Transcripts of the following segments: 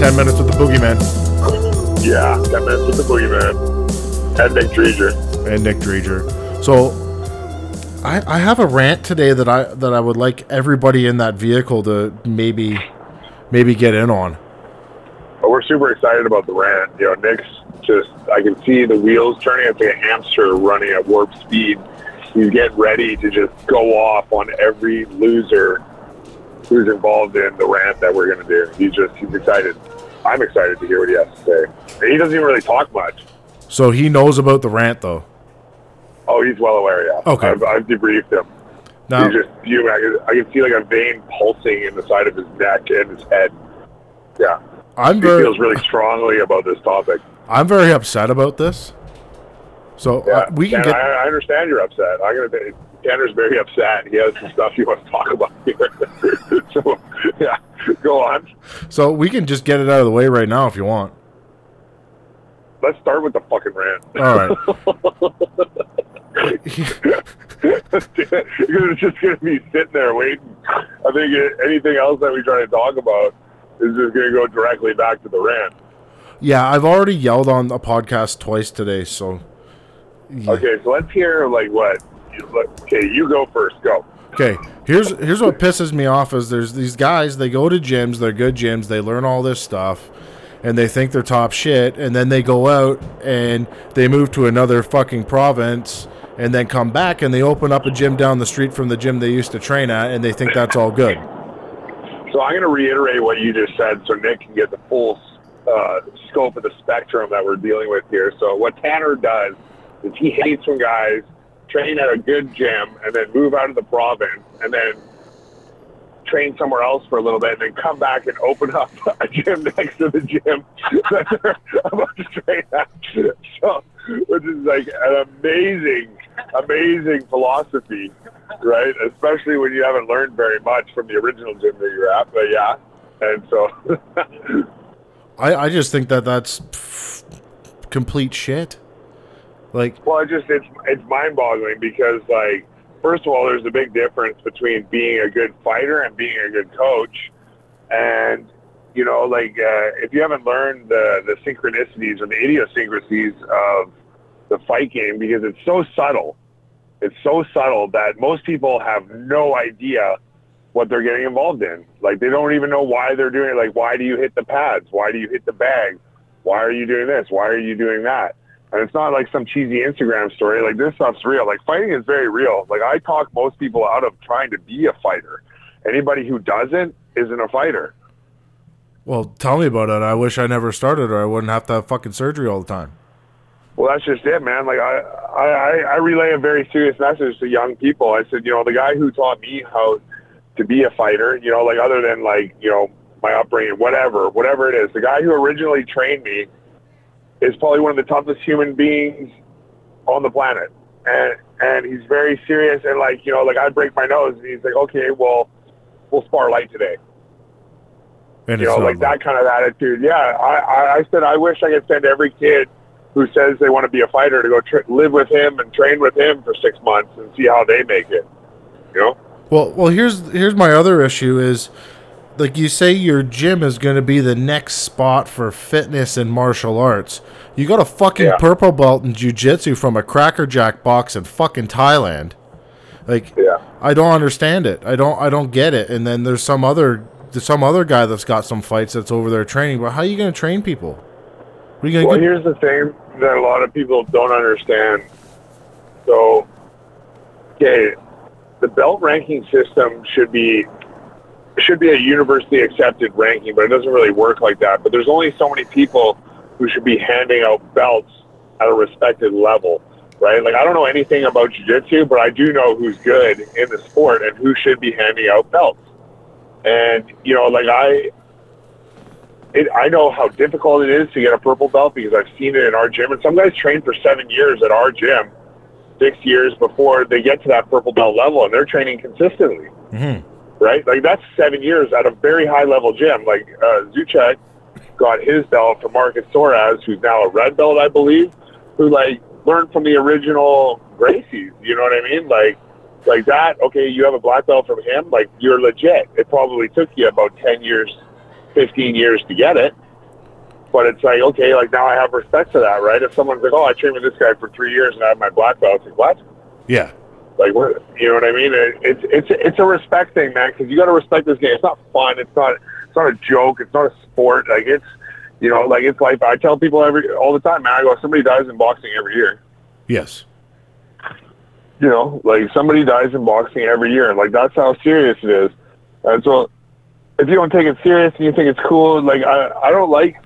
we're back. 10 minutes with the boogeyman. Yeah, 10 minutes with the boogeyman. And Nick Dreger. And Nick Dreger. So, I, I have a rant today that I that I would like everybody in that vehicle to maybe maybe get in on. But we're super excited about the rant. You know, Nick's just, I can see the wheels turning. It's like a hamster running at warp speed. He's getting ready to just go off on every loser who's involved in the rant that we're going to do. He's just, he's excited. I'm excited to hear what he has to say. He doesn't even really talk much. So he knows about the rant, though. Oh, he's well aware, yeah. Okay. I've, I've debriefed him. Now, He's just fuming. I can, I can see like a vein pulsing in the side of his neck and his head. Yeah. I'm He very feels really strongly about this topic. I'm very upset about this. So Yeah, uh, we can and get I, I understand you're upset. I'm gonna. Tanner's very upset. He has some stuff he wants to talk about here. so yeah, go on. so we can just get it out of the way right now if you want. Let's start with the fucking rant. All right. because it's just gonna be sitting there waiting. I think anything else that we try to talk about is just gonna go directly back to the rant. yeah, I've already yelled on a podcast twice today, so yeah. Okay, so let's hear like what. Okay, you go first. Go. Okay, here's here's what pisses me off is there's these guys they go to gyms, they're good gyms, they learn all this stuff, and they think they're top shit, and then they go out and they move to another fucking province, and then come back and they open up a gym down the street from the gym they used to train at, and they think that's all good. So I'm going to reiterate what you just said, so Nick can get the full uh, scope of the spectrum that we're dealing with here. So what Tanner does is he hates when guys train at a good gym and then move out of the province and then train somewhere else for a little bit and then come back and open up a gym next to the gym that they're about to train at. So, which is like an amazing, amazing philosophy, right? Especially when you haven't learned very much from the original gym that you're at. But yeah, and so I, I just think that that's complete shit. Like, Well, it just it's it's mind-boggling because like first of all, there's a big difference between being a good fighter and being a good coach, and you know, like uh, if you haven't learned the the synchronicities or the idiosyncrasies of the fight game because it's so subtle, it's so subtle that most people have no idea what they're getting involved in. Like they don't even know why they're doing it. Like why do you hit the pads? Why do you hit the bag? Why are you doing this? Why are you doing that? And it's not like some cheesy Instagram story. Like this stuff's real. Like fighting is very real. Like I talk most people out of trying to be a fighter. Anybody who doesn't isn't a fighter. well, tell me about it. I wish I never started, or I wouldn't have to have fucking surgery all the time. Well, that's just it, man. Like I, I, I relay a very serious message to young people. I said, you know, the guy who taught me how to be a fighter, you know, like other than like, you know, my upbringing, whatever, whatever it is, the guy who originally trained me is probably one of the toughest human beings on the planet. And and he's very serious and like, you know, like I'd break my nose and he's like, Okay, well, we'll spar light today. And You know, like that kind of attitude. Yeah, I, I, I said I wish I could send every kid who says they want to be a fighter to go tra- live with him and train with him for six months and see how they make it. You know? Well, well, here's here's my other issue is like you say your gym is going to be the next spot for fitness and martial arts. You got a fucking Yeah. purple belt in jiu-jitsu from a crackerjack box in fucking Thailand. Like Yeah. I don't understand it. I don't I don't get it. And then there's some other there's some other guy that's got some fights that's over there training. But how are you going to train people? Well, to here's the thing that a lot of people don't understand. So, okay, the belt ranking system should be should be a universally accepted ranking, but it doesn't really work like that. But there's only so many people who should be handing out belts at a respected level, right? Like I don't know anything about jiu-jitsu, but I do know who's good in the sport and who should be handing out belts. And you know, like I it, I know how difficult it is to get a purple belt because I've seen it in our gym. And some guys train for seven years at our gym, six years before they get to that purple belt level, and they're training consistently, Mhm. Right? Like that's seven years at a very high level gym. Like uh, Zuchek got his belt from Marcus Soares, who's now a red belt, I believe, who like learned from the original Gracies. You know what I mean? Like, like that. Okay, you have a black belt from him. Like you're legit. It probably took you about ten years 15 years to get it. But it's like, okay, like now I have respect for that, right? If someone's like, oh, I trained with this guy for three years and I have my black belt, it's like, what? Yeah. Like, what? You know what I mean? It, it's it's it's a respect thing, man. Because you got to respect this game. It's not fun. It's not it's not a joke. It's not a sport. Like it's you know, like it's like I tell people every all the time, man. I go, somebody dies in boxing every year. Yes. You know, like somebody dies in boxing every year. Like that's how serious it is. And so, if you don't take it serious and you think it's cool, like I I don't like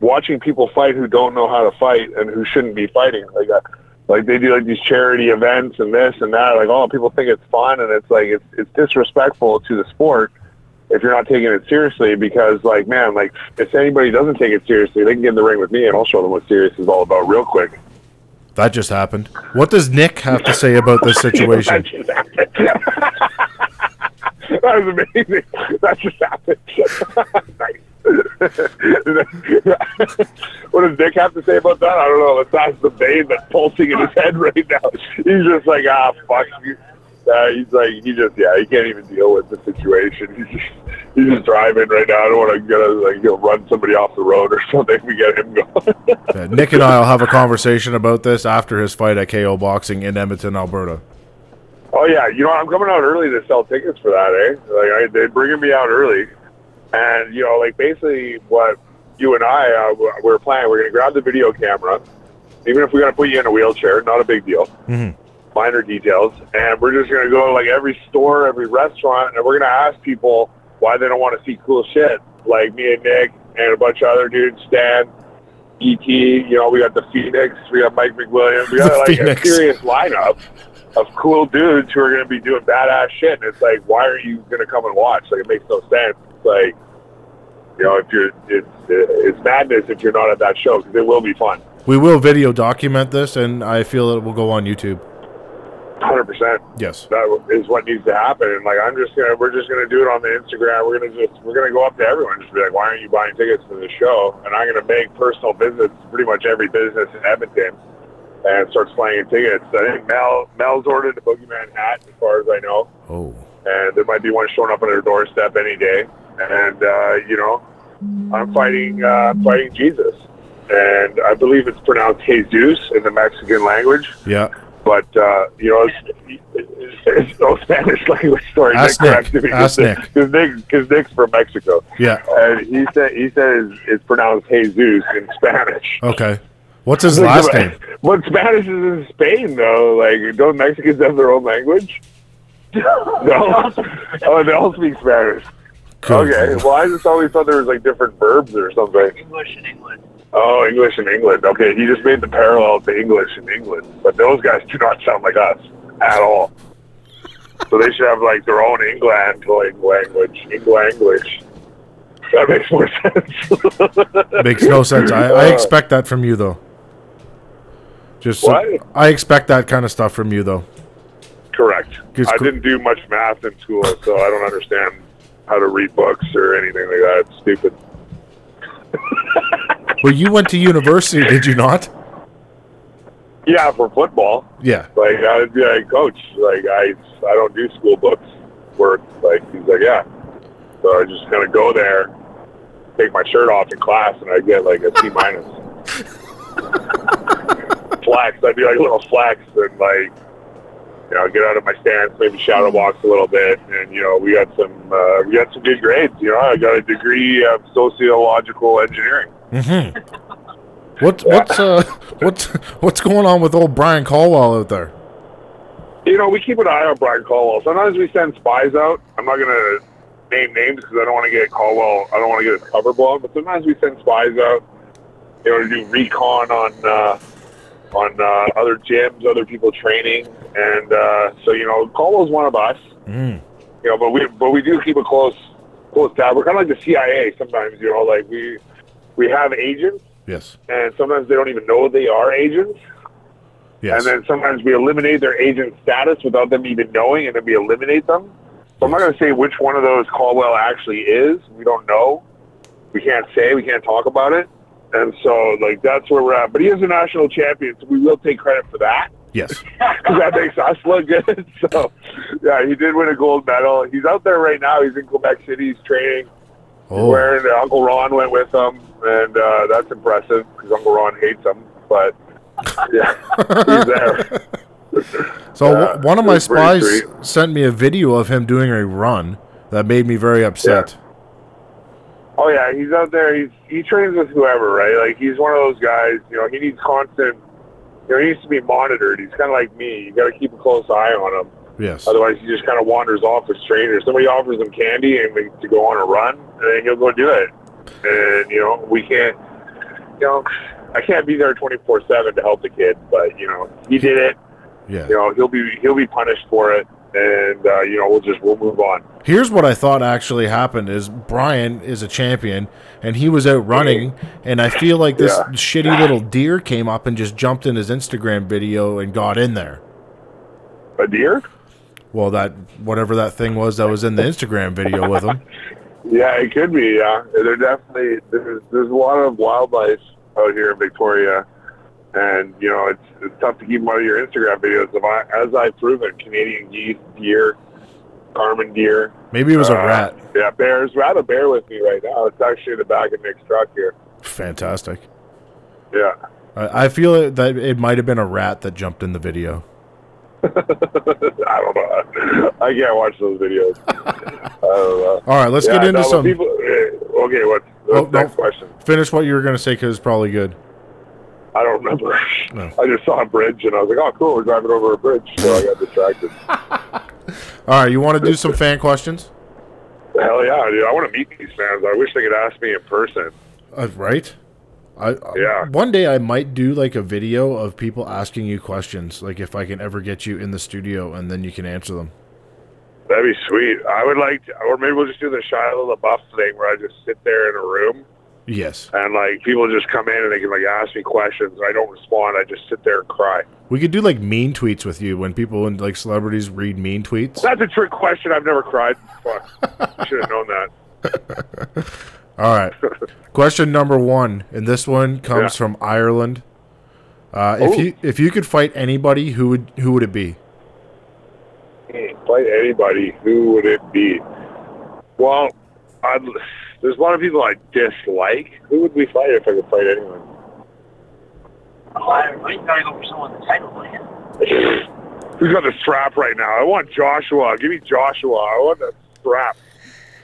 watching people fight who don't know how to fight and who shouldn't be fighting. Like I, like they do like these charity events and this and that. Like oh, people think it's fun and it's like it's it's disrespectful to the sport if you're not taking it seriously because like man like if anybody doesn't take it seriously they can get in the ring with me and i'll show them what serious is all about real quick That just happened. What does Nick have to say about this situation? that that was amazing that just happened nice what does Nick have to say about that? I don't know. Let's ask the vein that's pulsing in his head right now. He's just like, ah, fuck you. Uh, he's like, he just, yeah, he can't even deal with the situation. He's just, he's just driving right now. I don't want to get a, like, know, run somebody off the road or something. We get him going. Uh, Nick and I will have a conversation about this after his fight at KO Boxing in Edmonton, Alberta. oh yeah, you know, I'm coming out early to sell tickets for that, eh? Like, I, they're bringing me out early, and you know, like basically what you and I uh, we're planning. We're gonna grab the video camera, even if we're gonna put you in a wheelchair, not a big deal. Mhm. minor details, and we're just gonna go to like every store, every restaurant, and we're gonna ask people why they don't want to see cool shit. Like me and Nick and a bunch of other dudes, Stan, ET. You know, we got the Phoenix, we got Mike McWilliams, we got like Phoenix. a serious lineup of cool dudes who are gonna be doing badass shit. And it's like, why are you gonna come and watch? Like, it makes no sense. Like, you know, if you're, it's it's madness if you're not at that show because it will be fun. We will video document this, and I feel it will go on YouTube. Hundred percent. Yes. that is what needs to happen. And like, I'm just gonna, we're just gonna do it on the Instagram. We're gonna just, we're gonna go up to everyone, just be like, why aren't you buying tickets for the show? And I'm gonna make personal visits to pretty much every business in Edmonton and start slanging tickets. I think Mel, Mel's ordered the Boogeyman hat, as far as I know, Oh. and there might be one showing up on their doorstep any day. And uh, you know, I'm fighting, uh, fighting Jesus, and I believe it's pronounced Jesus in the Mexican language Yeah. but uh, you know, it's, it's, it's no Spanish language story. Ask Nick Nick. Ask Nick. because Nick, because Nick's from Mexico, Yeah. and he said he says it's pronounced Jesus in Spanish. Okay. What's his last name? But Spanish is in Spain, though. Like, don't Mexicans have their own language? no. Oh, they all speak Spanish. Good. Okay. Well, I just always thought there was like different verbs or something. English in England. Oh, English in England. Okay, he just made the parallel to English in England, but those guys do not sound like us at all. So they should have like their own England like language, English. That makes more sense. Makes no sense. I, I uh, expect that from you, though. Just so- I expect that kind of stuff from you, though. Correct. It's I co- didn't do much math in school, so I don't understand how to read books or anything like that. It's stupid. Well, you went to university, did you not? Yeah, for football, Yeah. like I like, coach, like I, I don't do school books work. Like he's like, yeah. So I just kind of go there, take my shirt off in class, and I get like a C minus. flex. I'd be like a little flex and like, you know, get out of my stance, maybe shadow box a little bit, and you know, we got some, uh, we got some good grades. You know, I got a degree of sociological engineering. Mm-hmm. What what's uh what's what's going on with old Brian Caldwell out there? You know, we keep an eye on Brian Caldwell. Sometimes we send spies out. I'm not gonna name names because I don't want to get Caldwell. I don't want to get his cover blown. But sometimes we send spies out. You know, to do recon on uh, on uh, other gyms, other people training, and uh, so you know, Caldwell's one of us. Mm. You know, but we but we do keep a close close tab. We're kind of like the CIA sometimes. You know, like we we have agents, Yes. and sometimes they don't even know they are agents. Yes. And then sometimes we eliminate their agent status without them even knowing, and then we eliminate them. So I'm not going to say which one of those Caldwell actually is. We don't know. We can't say. We can't talk about it. And so, like, that's where we're at. But he is a national champion, so we will take credit for that yes. because that makes us look good. So, yeah, he did win a gold medal. He's out there right now. He's in Quebec City. He's training. Oh. Where uh, Uncle Ron went with him, and uh, that's impressive because Uncle Ron hates him. But yeah, he's there. So Yeah, w- one of my spies sent me a video of him doing a run that made me very upset. Oh yeah, he's out there. He's he trains with whoever, right? Like he's one of those guys. You know, he needs constant. You know, he needs to be monitored. He's kind of like me. You got to keep a close eye on him. Yes. Otherwise, he just kind of wanders off with strangers. Somebody offers him candy and to go on a run, and then he'll go do it. And you know, we can't. You know, I can't be there twenty four seven to help the kid, but you know, he did it. Yeah. You know, he'll be he'll be punished for it, and uh, you know, we'll just we'll move on. Here's what I thought actually happened is Brian is a champion and he was out running and I feel like this Yeah. shitty little deer came up and just jumped in his Instagram video and got in there. A deer? Well, that whatever that thing was that was in the Instagram video with him. Yeah, it could be. Yeah, there definitely there's there's a lot of wildlife out here in Victoria, and you know it's it's tough to keep them out of your Instagram videos. If I, as I've proven, Canadian geese, deer, Carmen deer. Maybe it was a uh, rat. Yeah, bears. We have a bear with me right now. It's actually in the back of Nick's truck here. Fantastic. Yeah. I, I feel it, that it might have been a rat that jumped in the video. I don't know. I can't watch those videos. I don't know. All right, let's Yeah, get into no, some. People, eh, okay, what's, Oh, what's the next no. question? Finish what you were going to say because it's probably good. I don't remember. No. I just saw a bridge and I was like, oh, cool, we're driving over a bridge. So I got distracted. All right, you want to do some fan questions? Hell yeah, dude. I want to meet these fans. I wish they could ask me in person. Uh, right? I, Yeah. One day I might do like a video of people asking you questions, like if I can ever get you in the studio and then you can answer them. That'd be sweet. I would like to, or maybe we'll just do the Shia LaBeouf thing where I just sit there in a room Yes. and like people just come in and they can like ask me questions I don't respond. I just sit there and cry. We could do like mean tweets with you when people and like celebrities read mean tweets. That's a trick question. I've never cried. Fuck. Should have known that. All right. Question number one, and this one comes Yeah. from Ireland. Uh, if you if you could fight anybody, who would who would it be? Hmm, Fight anybody. Who would it be? Well, I'd, there's a lot of people I dislike. Who would we fight if I could fight anyone? Oh, I might gotta go for someone with the title fight. Who's got the strap right now? I want Joshua. Give me Joshua. I want the strap.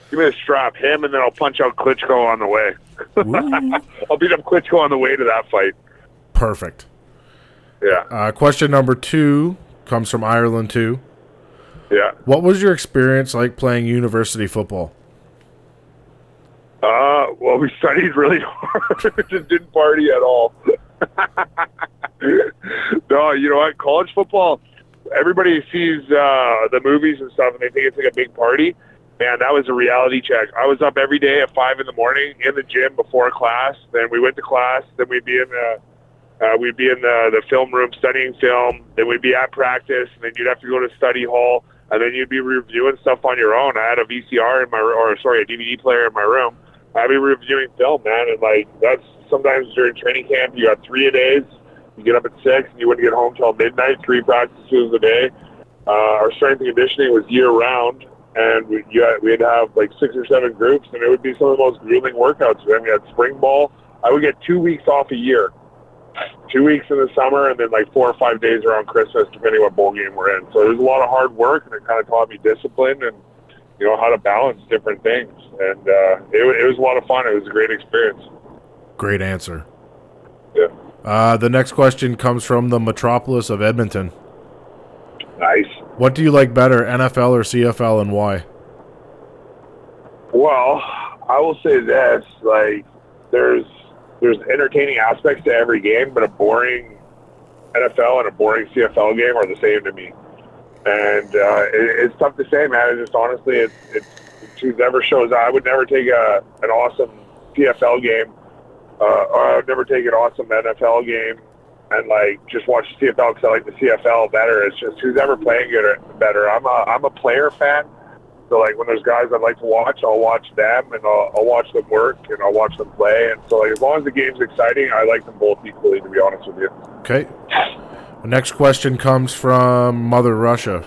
Give me the strap. Him, and then I'll punch out Klitschko on the way. I'll beat up Klitschko on the way to that fight. perfect. Yeah, Uh, question number two comes from Ireland too. yeah. What was your experience like playing university football? Uh, well, we studied really hard. Just didn't party at all. no, you know what? College football. Everybody sees uh, the movies and stuff, and they think it's like a big party. Man, that was a reality check. I was up every day at five in the morning in the gym before class. Then we went to class. Then we'd be in the uh, we'd be in the the film room studying film. Then we'd be at practice. And then you'd have to go to study hall, and then you'd be reviewing stuff on your own. I had a VCR in my or sorry a DVD player in my room. I'd be reviewing film, man, and like that's sometimes during training camp you got three a days. You get up at six and you wouldn't get home till midnight. Three practices a day. Uh, our strength and conditioning was year round, and we, you had, we'd have like six or seven groups, and it would be some of the most grueling workouts. Then we had spring ball. I would get two weeks off a year, two weeks in the summer, and then like four or five days around Christmas, depending what bowl game we're in. So it was a lot of hard work, and it kind of taught me discipline and you know how to balance different things. And uh, it, it was a lot of fun. It was a great experience. Great answer. Yeah, Uh, the next question comes from the metropolis of Edmonton. nice. What do you like better, NFL or CFL, and why? Well, I will say this: like, there's there's entertaining aspects to every game, but a boring NFL and a boring CFL game are the same to me. And uh, it, it's tough to say, man. It's just honestly, it's it's whoever shows. I would never take a an awesome CFL game, uh, or I would never take an awesome NFL game. And like just watch CFL because I like the CFL better. It's just who's ever playing it better. I'm a I'm a player fan, so like when there's guys I'd like to watch, I'll watch them and I'll, I'll watch them work and I'll watch them play. And so like as long as the game's exciting, I like them both equally. To be honest with you. Okay. The next question comes from Mother Russia.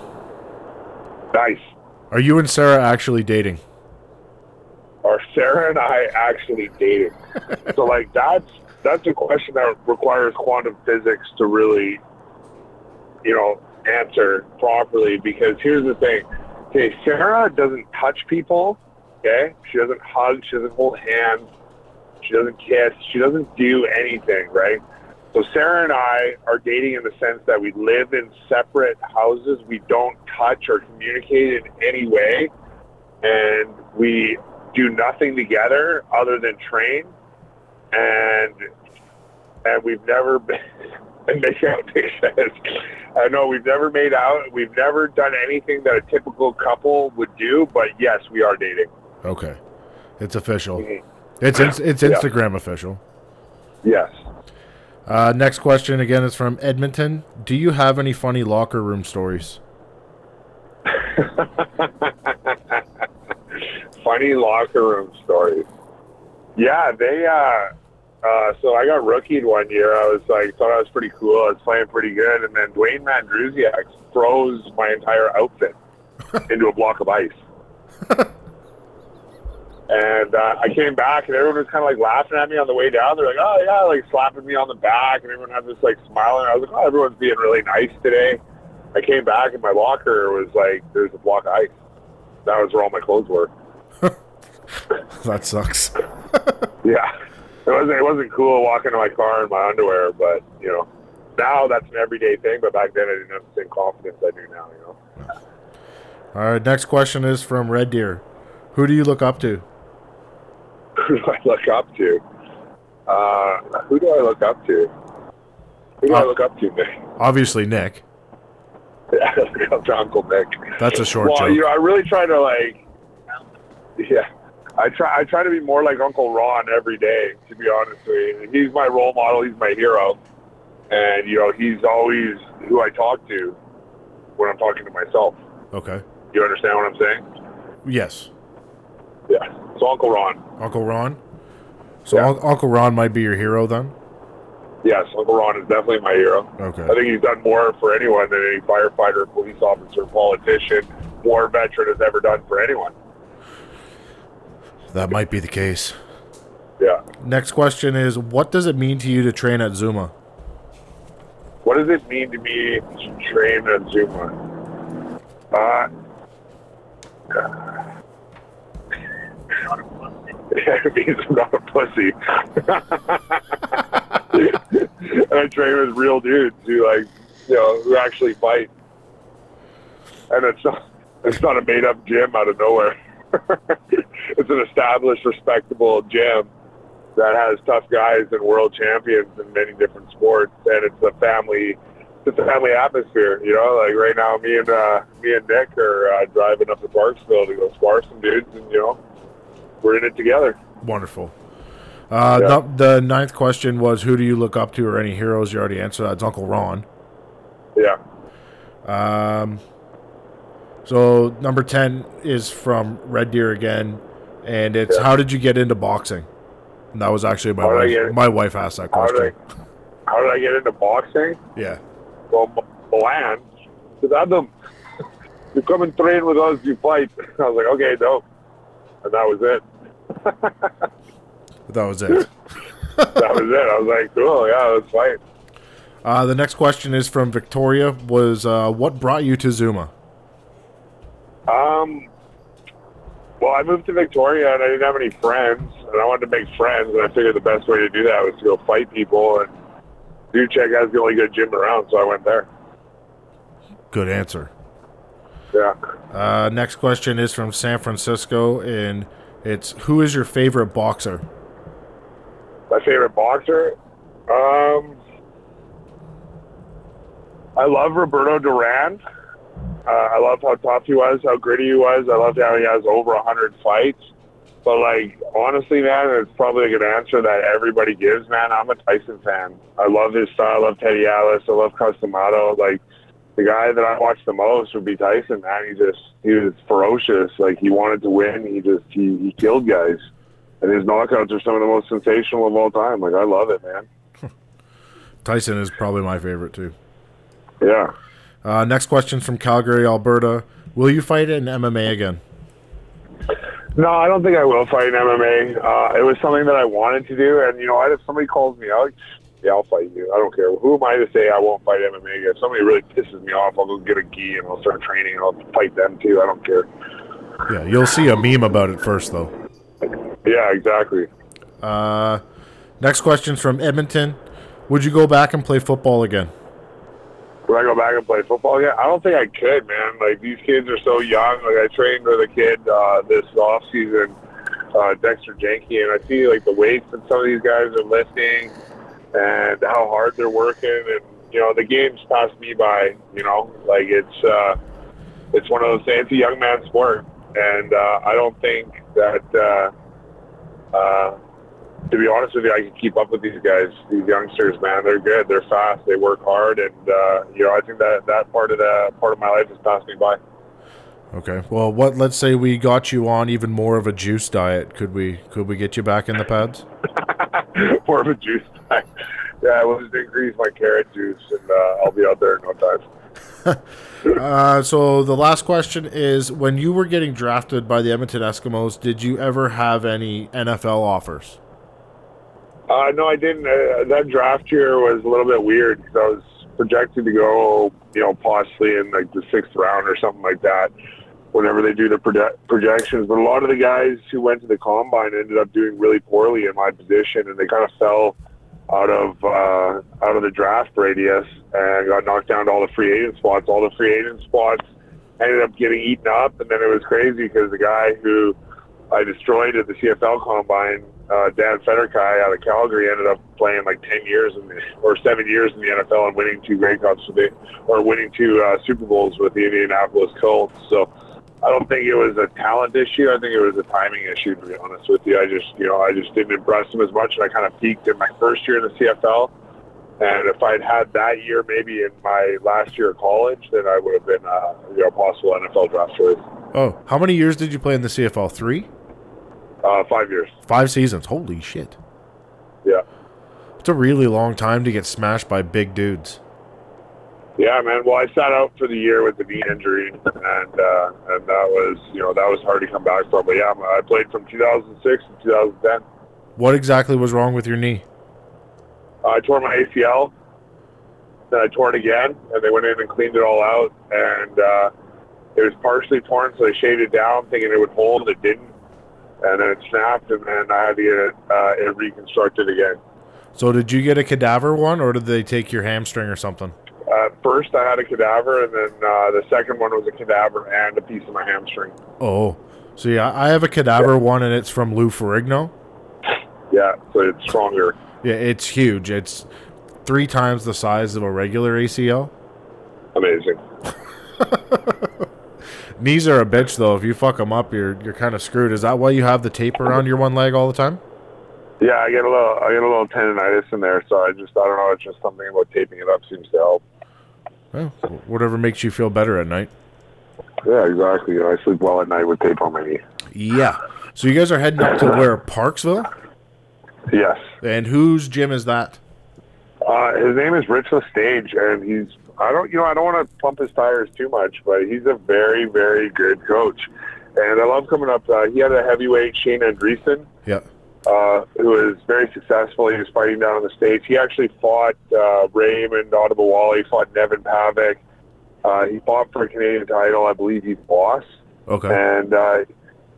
Nice. Are you and Sarah actually dating? Are Sarah and I actually dating? so like that's that's a question that requires quantum physics to really, you know, answer properly. Because here's the thing: okay, Sarah doesn't touch people. Okay, she doesn't hug. She doesn't hold hands. She doesn't kiss. She doesn't do anything. Right. So Sarah and I are dating in the sense that we live in separate houses. We don't touch or communicate in any way, and we do nothing together other than train. And and we've never been make out. I know we've never made out. We've never done anything that a typical couple would do. But yes, we are dating. Okay, it's official. Mhm. It's it's, it's Yeah. Instagram official. Yes. Uh, next question again is from Edmonton. Do you have any funny locker room stories? funny locker room stories. Yeah, they. uh uh, so I got rookied one year. I was like, thought I was pretty cool. I was playing pretty good, and then Dwayne Mandrusiak froze my entire outfit into a block of ice. and uh, I came back, and everyone was kind of like laughing at me on the way down. They're like, "Oh yeah," like slapping me on the back, and everyone had this like smiling. I was like, "Oh, everyone's being really nice today." I came back, and my locker was like, "There's a block of ice." That was where all my clothes were. That sucks. Yeah, it wasn't it wasn't cool walking to my car in my underwear, but you know, now that's an everyday thing. But back then, I didn't have the same confidence I do now. You know, All right, next question is from Red Deer. Who do you look up to? who do I look up to? Uh, who do I look up to? Who do I Uh, look up to, Nick? Obviously, Nick. Yeah, I look up to Uncle Nick. That's a short well, joke. you know, I really try to like, yeah, I try. I try to be more like Uncle Ron every day. To be honest with you, he's my role model. He's my hero, and you know, he's always who I talk to when I'm talking to myself. Okay. You understand what I'm saying? Yes. Yeah. So Uncle Ron. Uncle Ron. So Yeah. Un- Uncle Ron might be your hero then. Yes, Uncle Ron is definitely my hero. Okay. I think he's done more for anyone than any firefighter, police officer, politician, war veteran has ever done for anyone. That might be the case. Yeah. Next question is what does it mean to you to train at Zuma? What does it mean to me to train at Zuma? Uh, it means I'm not a pussy. and I train with real dudes who like, you know, who actually fight. And it's not, it's not a made up gym out of nowhere. it's an established, respectable gym that has tough guys and world champions in many different sports, and it's a family, it's a family atmosphere. You know, like right now, me and uh, me and Nick are uh, driving up to Parksville to go spar some dudes, and you know, we're in it together. Wonderful. Uh, Yeah. the, the ninth question was who do you look up to or any heroes? You already answered that. It's Uncle Ron. Yeah. Um, so number 10 is from Red Deer again. And it's Yeah. how did you get into boxing? And that was actually my How wife. My wife asked that How did question. I, how did I get into boxing? Yeah. Well, Milan said, Adam, you come and train with us, you fight. I was like, okay, no, and that was it. That was it. That was it. I was like, cool, yeah, let's fight. uh, the next question is from Victoria. Was uh, what brought you to Zuma? Um, well, I moved to Victoria and I didn't have any friends, and I wanted to make friends, and I figured the best way to do that was to go fight people. And Zuchek has the only good gym around, so I went there. Good answer. Yeah. Uh, next question is from San Francisco, and it's who is your favorite boxer? My favorite boxer? Um, I love Roberto Duran. Uh, I love how tough he was, how gritty he was. I loved how he has over a hundred fights. But like honestly, man, it's probably a good answer that everybody gives. Man, I'm a Tyson fan. I love his style. I love Teddy Atlas. I love Cus D'Amato. Like the guy that I watched the most would be Tyson. Man, he just he was ferocious. Like he wanted to win. He just he, he killed guys, and his knockouts are some of the most sensational of all time. Like I love it, man. Tyson is probably my favorite too. Yeah. Uh, next question from Calgary, Alberta. Will you fight in MMA again? No, I don't think I will fight in MMA. Uh, it was something that I wanted to do, and you know, if somebody calls me out, yeah, I'll fight you. I don't care. Who am I to say I won't fight MMA? If somebody really pisses me off, I'll go get a gi and I'll start training and I'll fight them too. I don't care. Yeah, you'll see a meme about it first, though. Yeah, exactly. Uh, next question's from Edmonton. Would you go back and play football again? Would I go back and play football again? I don't think I could, man. Like these kids are so young. Like I trained with a kid uh, this off season, uh, Dexter Janke, and I see like the weights that some of these guys are lifting and how hard they're working, and you know the game's passed me by. You know, like it's uh, it's one of those things. It's a young man's sport, and uh, I don't think that. Uh, uh, to be honest with you, I can keep up with these guys, these youngsters. Man, they're good. They're fast. They work hard, and uh, you know, I think that that part of the part of my life has passed me by. Okay. Well, what? Let's say we got you on even more of a juice diet. Could we? Could we get you back in the pads? More of a juice diet. Yeah, we'll just increase my carrot juice, and uh, I'll be out there in no time. Uh, so the last question is: When you were getting drafted by the Edmonton Eskimos, did you ever have any NFL offers? Uh, no, I didn't. Uh, that draft year was a little bit weird because I was projected to go, you know, possibly in like the sixth round or something like that. Whenever they do the proje- projections, but a lot of the guys who went to the combine ended up doing really poorly in my position, and they kind of fell out of uh, out of the draft radius and got knocked down to all the free agent spots. All the free agent spots ended up getting eaten up, and then it was crazy because the guy who I destroyed at the CFL combine, uh, Dan Federkeil out of Calgary, ended up playing like ten years in the, or seven years in the NFL and winning two Grey Cups with the, or winning two uh, Super Bowls with the Indianapolis Colts. So I don't think it was a talent issue. I think it was a timing issue. To be honest with you, I just you know I just didn't impress him as much, and I kind of peaked in my first year in the CFL. And if I'd had that year, maybe in my last year of college, then I would have been uh, you know possible NFL draft choice. Oh, how many years did you play in the CFL? Three, Uh, five years. five seasons. Holy shit! Yeah. It's a really long time to get smashed by big dudes. Yeah, man. Well, I sat out for the year with the knee injury, and uh, and that was you know that was hard to come back from. But yeah, I played from 2006 to 2010. What exactly was wrong with your knee? Uh, I tore my ACL, then I tore it again, and they went in and cleaned it all out, and uh, it was partially torn, so they shaved it down, thinking it would hold. It didn't, and then it snapped, and then I had to get it, uh, it reconstructed again. So did you get a cadaver one, or did they take your hamstring or something? Uh, first, I had a cadaver, and then uh, the second one was a cadaver and a piece of my hamstring. Oh, so yeah, I have a cadaver one, and it's from Lou Ferrigno. Yeah, so it's stronger. Yeah, it's huge. It's three times the size of a regular ACL. Amazing. Knees are a bitch though. If you fuck them up, you're you're kind of screwed. Is that why you have the tape around your one leg all the time? Yeah, I get a little, I get a little tendonitis in there, so I just, I don't know, it's just something about taping it up seems to help. Well, whatever makes you feel better at night. Yeah, exactly. I sleep well at night with tape on my knee. Yeah. So you guys are heading up to where Parksville, Yes. and whose gym is that? Uh, his name is Rich Stage, and he's, I don't, you know, I don't want to pump his tires too much, but he's a very, very good coach. And I love coming up. Uh, he had a heavyweight, Shane Andreessen, Yeah. Uh, who is very successful. He was fighting down in the States. He actually fought uh, Raymond Olubowale. He fought Neven Pajkic. Uh, he fought for a Canadian title. I believe he lost. Okay. And uh,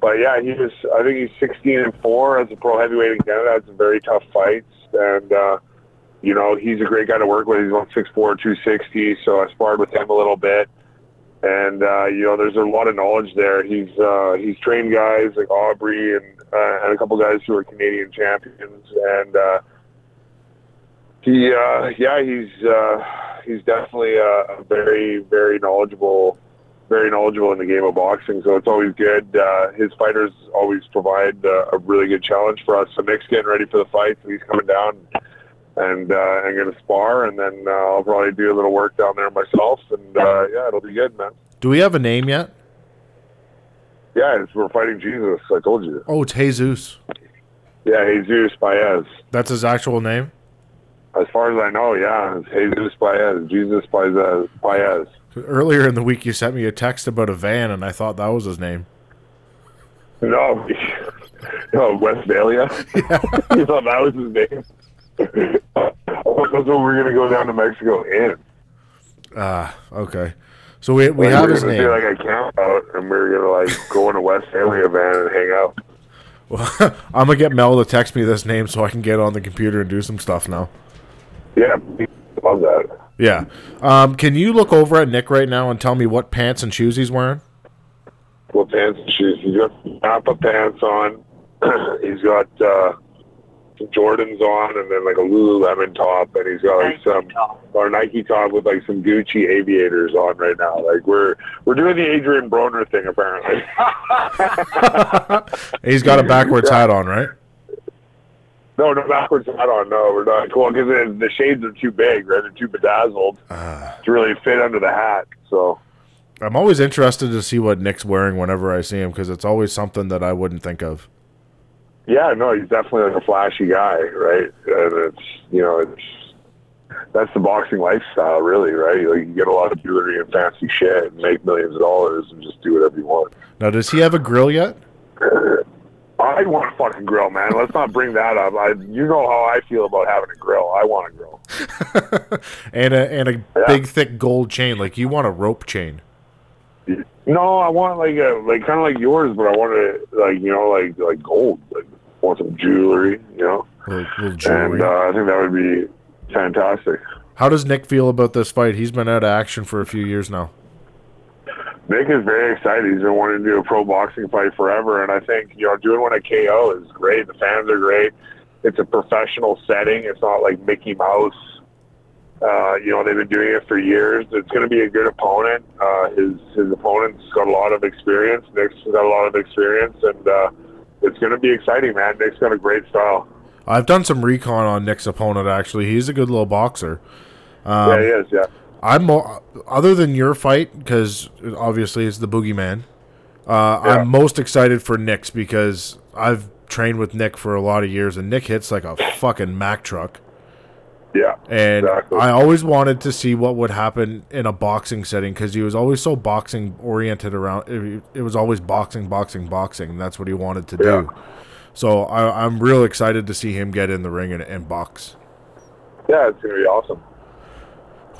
but yeah, he was. I think he's 16 and four as a pro heavyweight in Canada. Had some very tough fights, and uh, you know he's a great guy to work with. He's about 6'4", 260. So I sparred with him a little bit, and uh, you know there's a lot of knowledge there. He's uh, he's trained guys like Aubrey and uh, and a couple guys who are Canadian champions, and uh, he uh, yeah he's uh, he's definitely a, a very very knowledgeable very knowledgeable in the game of boxing, so it's always good. Uh, his fighters always provide uh, a really good challenge for us. So Nick's getting ready for the fight, so he's coming down and uh, going to spar, and then uh, I'll probably do a little work down there myself, and uh, yeah, it'll be good, man. Do we have a name yet? Yeah, it's, we're fighting Jesus. I told you. Oh, it's Jesus. Yeah, Jesus Baez. That's his actual name. As far as I know, yeah, it's Jesus Baez. Jesus Baez. Baez. Earlier in the week, you sent me a text about a van, and I thought that was his name. No, no, Westfalia. you thought that was his name? That's what we're gonna go down to Mexico in. Ah, okay. So we we Like, have we're his gonna name. do like a camp out, and we're gonna like go in a Westfalia van and hang out. I'm gonna get Mel to text me this name so I can get on the computer and do some stuff now. Yeah, love that. Yeah. Um, can you look over at Nick right now and tell me what pants and shoes he's wearing? What pants and shoes? He's got Napa pants on. he's got uh, Jordans on, and then like a Lululemon top, and he's got like some or Nike top with like some Gucci aviators on right now. Like we're we're doing the Adrian Broner thing apparently. He's got a backwards hat on, right? no, no backwards hat on. No, we're not. Cool because the shades are too big, right? They're too bedazzled ah. to really fit under the hat. So I'm always interested to see what Nick's wearing whenever I see him because it's always something that I wouldn't think of. Yeah, no, he's definitely like a flashy guy, right? And it's you know it's that's the boxing lifestyle, really, right? Like you get a lot of jewelry and fancy shit and make millions of dollars and just do whatever you want. Now, does he have a grill yet? I want a fucking grill, man. Let's not bring that up. I, you know how I feel about having a grill. I want a grill. and a and a big thick gold chain. Like you want a rope chain. No, I want like a like kind of like yours, but I want it like you know like like gold. Like want some jewelry, you know. Little, little jewelry. And uh, I think that would be fantastic. How does Nick feel about this fight? He's been out of action for a few years now. Nick is very excited. He's been wanting to do a pro boxing fight forever, and I think you know doing one at KO is great. The fans are great. It's a professional setting. It's not like Mickey Mouse. Uh, you know they've been doing it for years. It's going to be a good opponent. Uh, his his opponent's got a lot of experience. Nick's got a lot of experience, and uh, it's going to be exciting, man. Nick's got a great style. I've done some recon on Nick's opponent. Actually, he's a good little boxer. Um, yeah, he is. Yeah. I'm other than your fight because obviously it's the boogeyman. Uh, Yeah. I'm most excited for Nick's because I've trained with Nick for a lot of years, and Nick hits like a fucking Mack truck. Yeah. And Exactly. I always wanted to see what would happen in a boxing setting because he was always so boxing oriented around. It, it was always boxing, boxing, boxing. That's what he wanted to Yeah. do. So I, I'm real excited to see him get in the ring and, and box. Yeah, it's going to be awesome.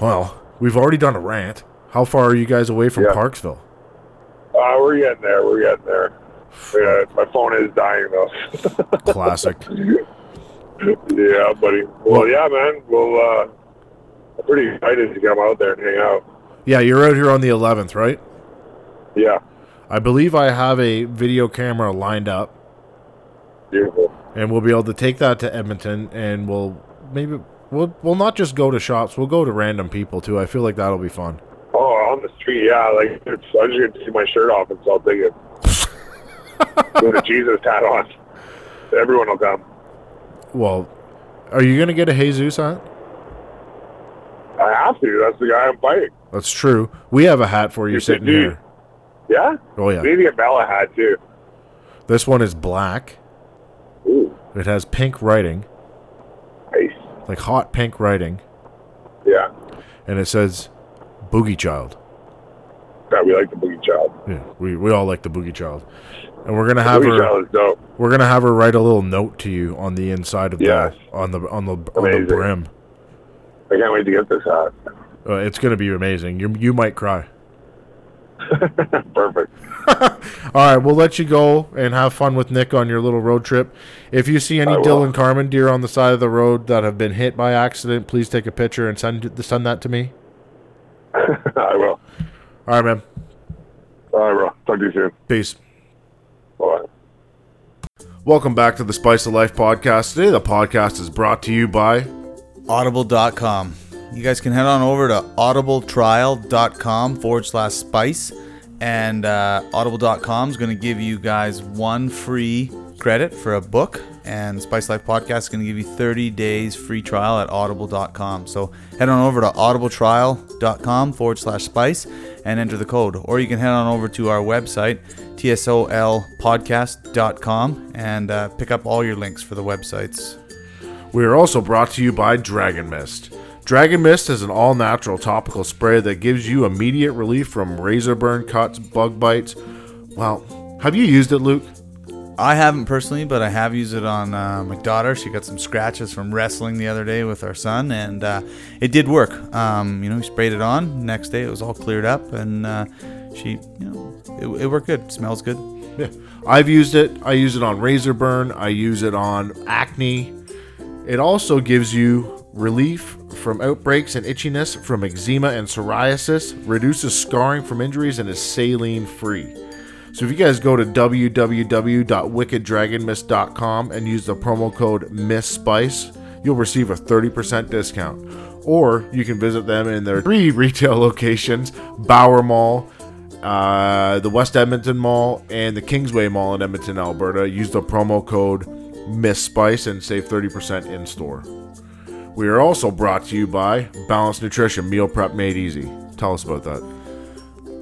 Well, we've already done a rant. How far are you guys away from Yeah. Parksville? Uh, we're getting there. We're getting there. Yeah, my phone is dying though. Classic. Yeah, buddy. Well, yeah, man. Well, uh, I'm pretty excited to come out there and hang out. Yeah, you're out here on the 11th, right? Yeah, I believe I have a video camera lined up, beautiful. and we'll be able to take that to Edmonton, and we'll maybe we'll we'll not just go to shops, we'll go to random people too. I feel like that'll be fun. Oh, on the street, yeah. Like it's, I just gonna see my shirt off, and so I'll take it. With a Jesus hat on, everyone will come. Well, are you gonna get a Jesus hat? I have to. That's the guy I'm fighting. That's true. We have a hat for you You sitting do. here. Yeah. Oh yeah, Maybe a Bella hat too. this one is black. Ooh, It has pink writing, nice. like hot pink writing, Yeah. and it says "Boogie Child." Yeah, we like the Boogie Child. Yeah, we we all like the Boogie Child, and we're gonna have her. We're gonna have her write a little note to you on the inside of Yes. the on the on the on Amazing. the brim. I can't wait to get this hat. Uh, it's gonna be amazing. You you might cry. Perfect. All right, we'll let you go and have fun with Nick on your little road trip. If you see any Dylan Carmen deer on the side of the road that have been hit by accident, please take a picture and send send that to me. I will. All right, man. All right, bro. Talk to you soon. Peace. Bye. Welcome back to the Spice of Life podcast. Today, the podcast is brought to you by. audible.com. You guys can head on over to audibletrial.com forward slash spice. And uh, audible.com is going to give you guys one free credit for a book. And Spice Life Podcast is going to give you 30 days free trial at audible.com. So head on over to audibletrial.com forward slash spice and enter the code. Or you can head on over to our website, tsolpodcast.com, and uh, pick up all your links for the websites. We are also brought to you by Dragon Mist. Dragon Mist is an all natural topical spray that gives you immediate relief from razor burn cuts, bug bites. Well, have you used it, Luke? I haven't personally, but I have used it on uh, my daughter. She got some scratches from wrestling the other day with our son, and uh, it did work. Um, you know, we sprayed it on. Next day, it was all cleared up, and uh, she, you know, it, it worked good. It smells good. Yeah. I've used it. I use it on razor burn. I use it on acne. It also gives you relief from outbreaks and itchiness from eczema and psoriasis, reduces scarring from injuries, and is saline free. So if you guys go to www.wickeddragonmist.com and use the promo code MISSPICE, you'll receive a 30% discount. Or you can visit them in their three retail locations Bower Mall, uh, the West Edmonton Mall, and the Kingsway Mall in Edmonton, Alberta. Use the promo code MISSPICE and save 30% in store. We are also brought to you by Balanced Nutrition Meal Prep Made Easy. Tell us about that.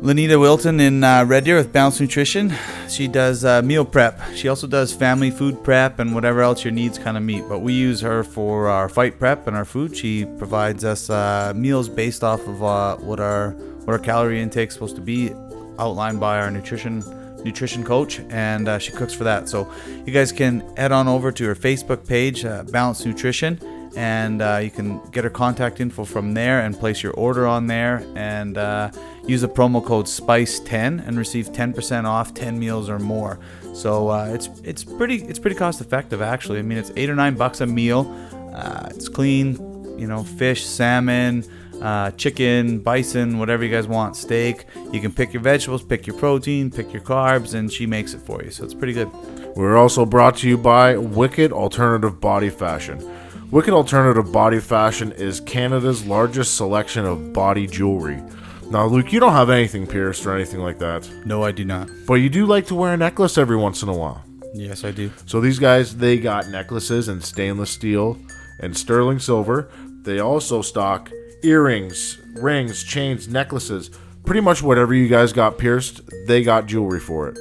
Lanita Wilton in uh, Red Deer with Balanced Nutrition. She does uh, meal prep. She also does family food prep and whatever else your needs kind of meet. But we use her for our fight prep and our food. She provides us uh, meals based off of uh, what our what our calorie intake is supposed to be, outlined by our nutrition nutrition coach, and uh, she cooks for that. So you guys can head on over to her Facebook page, uh, Balanced Nutrition and uh, you can get her contact info from there and place your order on there and uh, use the promo code spice10 and receive 10% off 10 meals or more. So uh, it's it's pretty it's pretty cost effective actually. I mean it's eight or nine bucks a meal. Uh, it's clean you know fish salmon uh, chicken bison whatever you guys want steak. You can pick your vegetables pick your protein pick your carbs and she makes it for you. So it's pretty good. We're also brought to you by Wicked Alternative Body Fashion. Wicked Alternative Body Fashion is Canada's largest selection of body jewelry. Now, Luke, you don't have anything pierced or anything like that, no i do not but you do like to wear a necklace every once in a while. yes i do So these guys, they got necklaces in stainless steel and sterling silver. They also stock earrings, rings, chains, necklaces, pretty much whatever you guys got pierced, they got jewelry for it.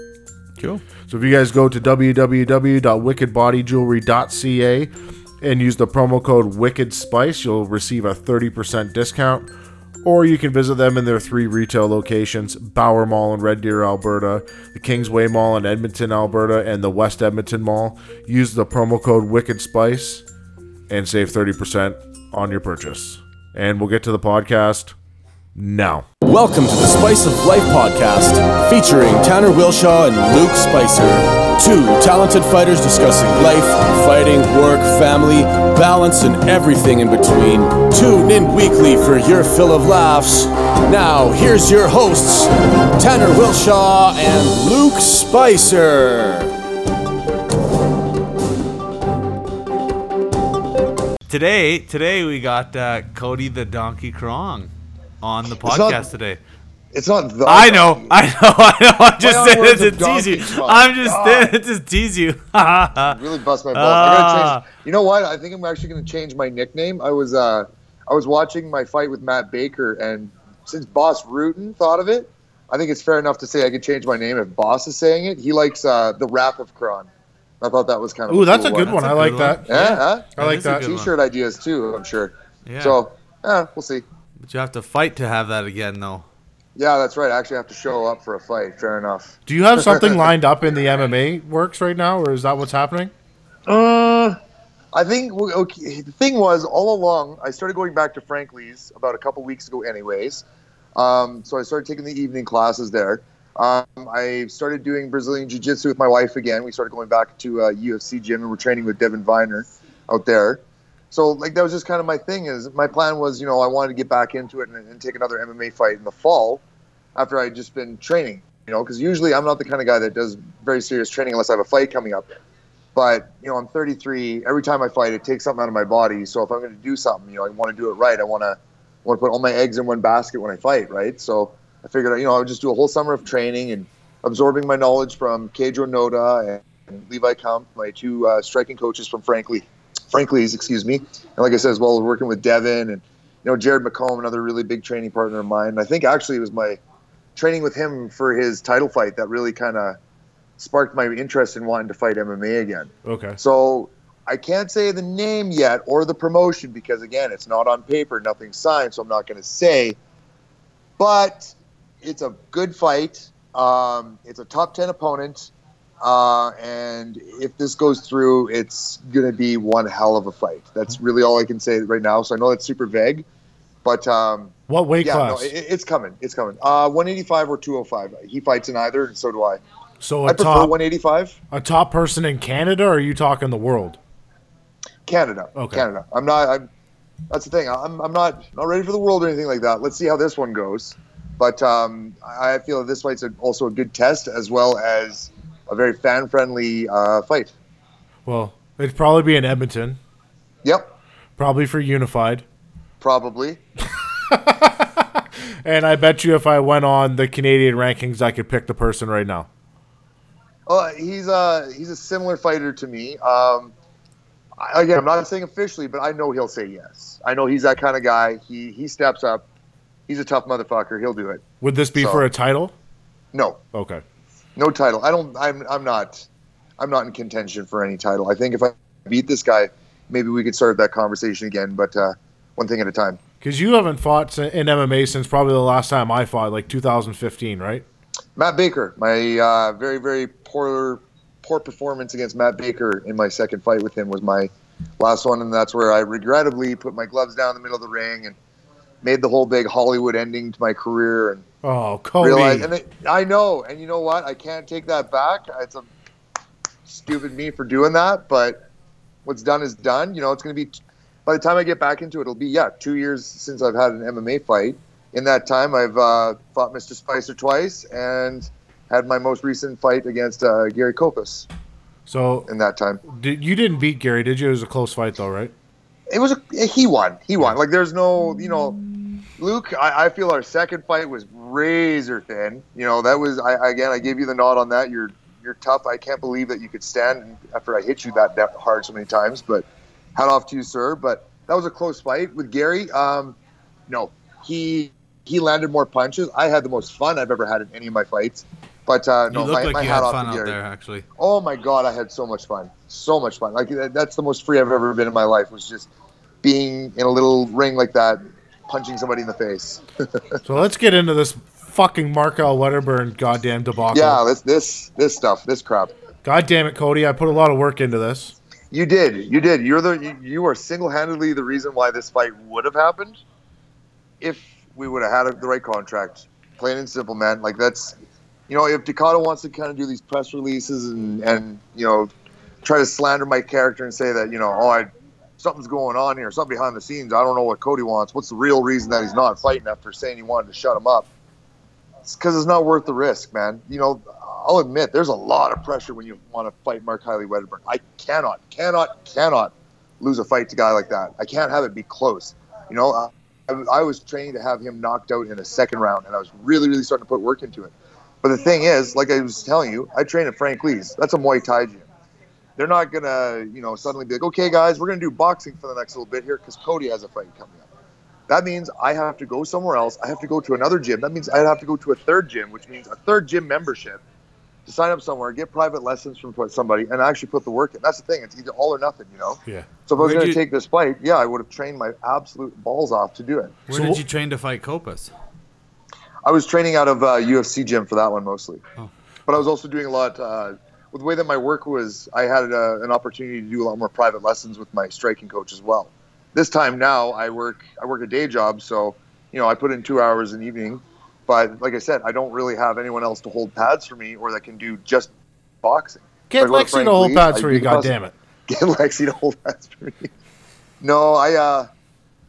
cool So if you guys go to www.wickedbodyjewelry.ca and use the promo code Wicked Spice, you'll receive a 30% discount. Or you can visit them in their three retail locations Bower Mall in Red Deer, Alberta, the Kingsway Mall in Edmonton, Alberta, and the West Edmonton Mall. Use the promo code Wicked Spice and save 30% on your purchase. And we'll get to the podcast now. Welcome to the Spice of Life podcast, featuring Tanner Wilshaw and Luke Spicer. Two talented fighters discussing life, fighting, work, family, balance, and everything in between. Tune in weekly for your fill of laughs. Now, here's your hosts, Tanner Wilshaw and Luke Spicer. Today, today we got uh, Cody the Donkey Krahn on the not- podcast today. It's not the. I know, I know, I know. I'm just Play saying words it to tease you. Donkey I'm just saying it to tease you. really bust my balls. I gotta Ah. change. You know what? I think I'm actually gonna change my nickname. I was uh, I was watching my fight with Matt Baker, and since Boss Rutan thought of it, I think it's fair enough to say I could change my name if Boss is saying it. He likes uh, the rap of Krahn. I thought that was kind of Ooh, that's cool a good one. That's I a like good that. Yeah, huh? I like is a that. good one. T-shirt ideas too. I'm sure. yeah. So, yeah, we'll see. but you have to fight to have that again, though. Yeah, that's right. I actually have to show up for a fight. Fair enough. Do you have something lined up in the MMA works right now, or is that what's happening? Uh, I think okay, the thing was all along. I started going back to Frank Lee's about a couple weeks ago, anyways. Um, so I started taking the evening classes there. Um, I started doing Brazilian Jiu Jitsu with my wife again. We started going back to a UFC gym and we're training with Devin Viner out there. So like that was just kind of my thing. Is my plan was you know I wanted to get back into it and, and take another MMA fight in the fall after I'd just been training. You know, because usually I'm not the kind of guy that does very serious training unless I have a fight coming up. But you know, I'm 33. Every time I fight, it takes something out of my body. So if I'm going to do something, you know, I want to do it right. I want to want to put all my eggs in one basket when I fight, right? So I figured, you know, I would just do a whole summer of training and absorbing my knowledge from Keijo Noda and Levi Kump, my two uh, striking coaches from Frankly, Frankly's, excuse me. And like I said, as well, working with Devin and you know Jared McComb, another really big training partner of mine. And I think actually it was my training with him for his title fight that really kind of sparked my interest in wanting to fight MMA again. Okay. So I can't say the name yet or the promotion because again, it's not on paper, nothing's signed, so I'm not going to say. But it's a good fight. Um, it's a top ten opponent. Uh, and if this goes through, it's going to be one hell of a fight. That's really all I can say right now. So I know that's super vague, but um, What weight yeah, class? no, it, it's coming. It's coming. Uh, 185 or 205. He fights in either, and so do I. so I prefer top 185. a top person in Canada, or are you talking the world? Canada. Okay. Canada. I'm not. I'm. That's the thing. I'm. I'm not not ready for the world or anything like that. Let's see how this one goes. But um, I I feel this fight's also a good test as well as a very fan friendly uh, fight. Well, it'd probably be in Edmonton, Yep. probably for Unified. Probably. And I bet you if I went on the Canadian rankings, I could pick the person right now. Oh, he's a he's a similar fighter to me. Um, again, I'm not saying officially, but I know he'll say yes. I know he's that kind of guy. He he steps up. He's a tough motherfucker. He'll do it. Would this be So- for a title? No, Okay. No title. I don't. I'm I'm not. I'm not in contention for any title. I think if I beat this guy, maybe we could start that conversation again. But uh, one thing at a time. Because you haven't fought in MMA since probably the last time I fought, like 2015, right? Matt Baker, my uh, very very poor poor performance against Matt Baker in my second fight with him was my last one, and that's where I regrettably put my gloves down in the middle of the ring and made the whole big Hollywood ending to my career and Oh, Cody. realized. And it, I know, and you know what? I can't take that back. It's a stupid me for doing that, but what's done is done. You know, it's going to be. By the time I get back into it, it'll be yeah, two years since I've had an MMA fight. In that time, I've uh, fought Mr. Spicer twice and had my most recent fight against uh, Gary Kopus. so In that time, did, you didn't beat Gary, did you? It was a close fight, though, right? it was a, he won. He won. Like there's no, you know, Luke. I, I feel our second fight was razor thin. You know, that was I again. I gave you the nod on that. You're you're tough. I can't believe that you could stand after I hit you that, that hard so many times. But hat off to you, sir. But that was a close fight with Gary. Um, no, he he landed more punches. I had the most fun I've ever had in any of my fights. But uh, no, my, like my you hat had off fun to out Gary. there, actually. Oh my god, I had so much fun. So much fun. Like that's the most free I've ever been in my life was just being in a little ring like that, punching somebody in the face. So let's get into this fucking Markel Wedderburn goddamn debacle. yeah, this this this stuff, this crap. God damn it, Cody. I put a lot of work into this. You did. You did. You're the you, you are single-handedly the reason why this fight would have happened if we would have had a, the right contract. Plain and simple, man. Like that's you know, if Dakota wants to kind of do these press releases and and you know try to slander my character and say that you know, oh, I something's going on here, something behind the scenes. I don't know what Cody wants. What's the real reason that he's not fighting after saying he wanted to shut him up? It's because it's not worth the risk, man. You know, I'll admit there's a lot of pressure when you want to fight Mark Hiley Wedderburn. I cannot, cannot, cannot lose a fight to a guy like that. I can't have it be close. You know, I, I was trained to have him knocked out in a second round, and I was really, really starting to put work into it. But the thing is, like I was telling you, I train at Frank Lee's. That's a Muay Thai gym. They're not gonna, you know, suddenly be like, okay, guys, we're gonna do boxing for the next little bit here because Cody has a fight coming up. That means I have to go somewhere else. I have to go to another gym. That means I have to go to a third gym, which means a third gym membership to sign up somewhere, get private lessons from somebody, and actually put the work in. That's the thing. It's either all or nothing, you know. Yeah. So if I was Where'd going to you- take this fight, yeah, I would have trained my absolute balls off to do it. Where So did you train to fight Copas? I was training out of uh, UFC gym for that one mostly, Oh. but I was also doing a lot. Uh, with the way that my work was, I had uh, an opportunity to do a lot more private lessons with my striking coach as well. This time now, I work I work a day job, so you know I put in two hours an evening. But like I said, I don't really have anyone else to hold pads for me, or that can do just boxing. Get If I go to Lexi Frank to hold pads I for you, God damn it. Get Lexi to hold pads for me. No, I uh,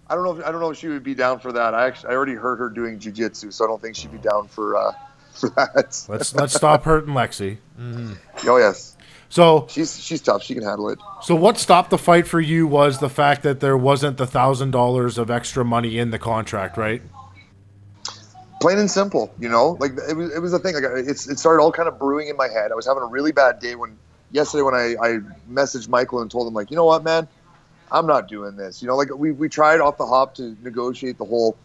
I don't know. If, I don't know if she would be down for that. I actually I already heard her doing jujitsu, so I don't think she'd be down for uh, for that. Let's let's stop hurting Lexi. Mm-hmm. Oh yes, So she's she's tough. She can handle it. so what stopped the fight for you was the fact that there wasn't the thousand dollars of extra money in the contract, right? Plain and simple, you know. Like it was it was a thing. Like it's it started all kind of brewing in my head. I was having a really bad day when yesterday when I I messaged Michael and told him like, you know what, man, I'm not doing this. You know, like we we tried off the hop to negotiate the whole.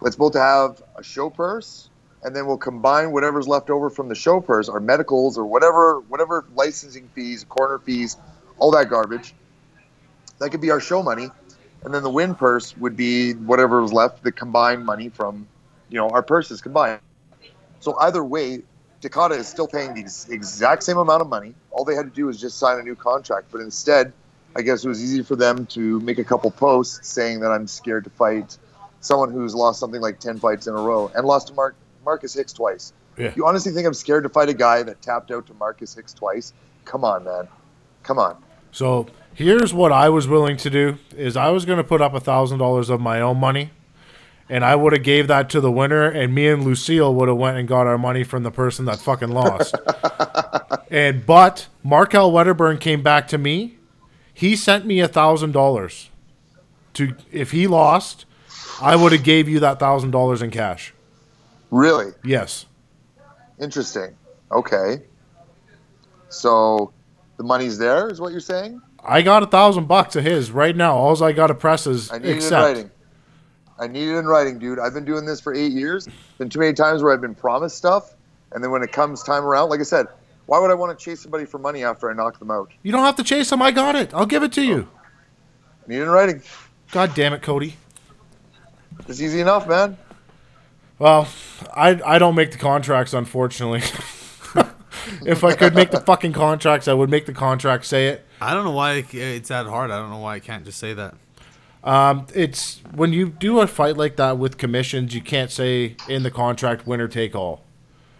Let's both have a show purse, and then we'll combine whatever's left over from the show purse, our medicals or whatever whatever licensing fees, corner fees, all that garbage. That could be our show money, and then the win purse would be whatever was left, the combined money from, you know, our purses combined. So either way, Dakota is still paying the exact same amount of money. All they had to do was just sign a new contract. But instead, I guess it was easy for them to make a couple posts saying that I'm scared to fight someone who's lost something like 10 fights in a row and lost to Mark, Marcus Hicks twice. Yeah. You honestly think I'm scared to fight a guy that tapped out to Marcus Hicks twice? Come on, man. Come on. So here's what I was willing to do: is I was going to put up a thousand dollars of my own money, and I would have gave that to the winner, and me and Lucille would have went and got our money from the person that fucking lost. and but Markel Wedderburn came back to me. He sent me a thousand dollars to if he lost, I would have gave you that thousand dollars in cash. Really? Yes. Interesting. Okay. So the money's there, is what you're saying? I got a thousand bucks of his right now. All I got to press is I need it in writing. I need it in writing, dude. I've been doing this for eight years. Been too many times where I've been promised stuff, and then when it comes time around, like I said, why would I want to chase somebody for money after I knock them out? You don't have to chase them. I got it. I'll give it to you. Need it in writing. God damn it, Cody. It's easy enough, man. Well, I I don't make the contracts, unfortunately. if I could make the fucking contracts, I would make the contract say it. I don't know why it's that hard. I don't know why I can't just say that. Um, it's when you do a fight like that with commissions, you can't say in the contract winner take all.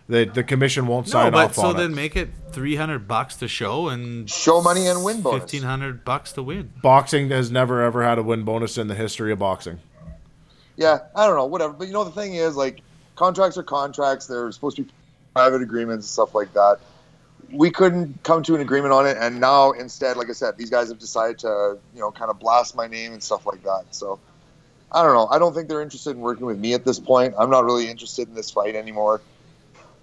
The the commission won't No, sign but off so on then make it three hundred bucks to show and Show money and win bonus. fifteen hundred bucks to win. Boxing has never ever had a win bonus in the history of boxing. Yeah, I don't know, whatever. But you know, the thing is, like, contracts are contracts. They're supposed to be private agreements and stuff like that. We couldn't come to an agreement on it, and now instead, like I said, these guys have decided to, you know, kind of blast my name and stuff like that. So, I don't know. I don't think they're interested in working with me at this point. I'm not really interested in this fight anymore.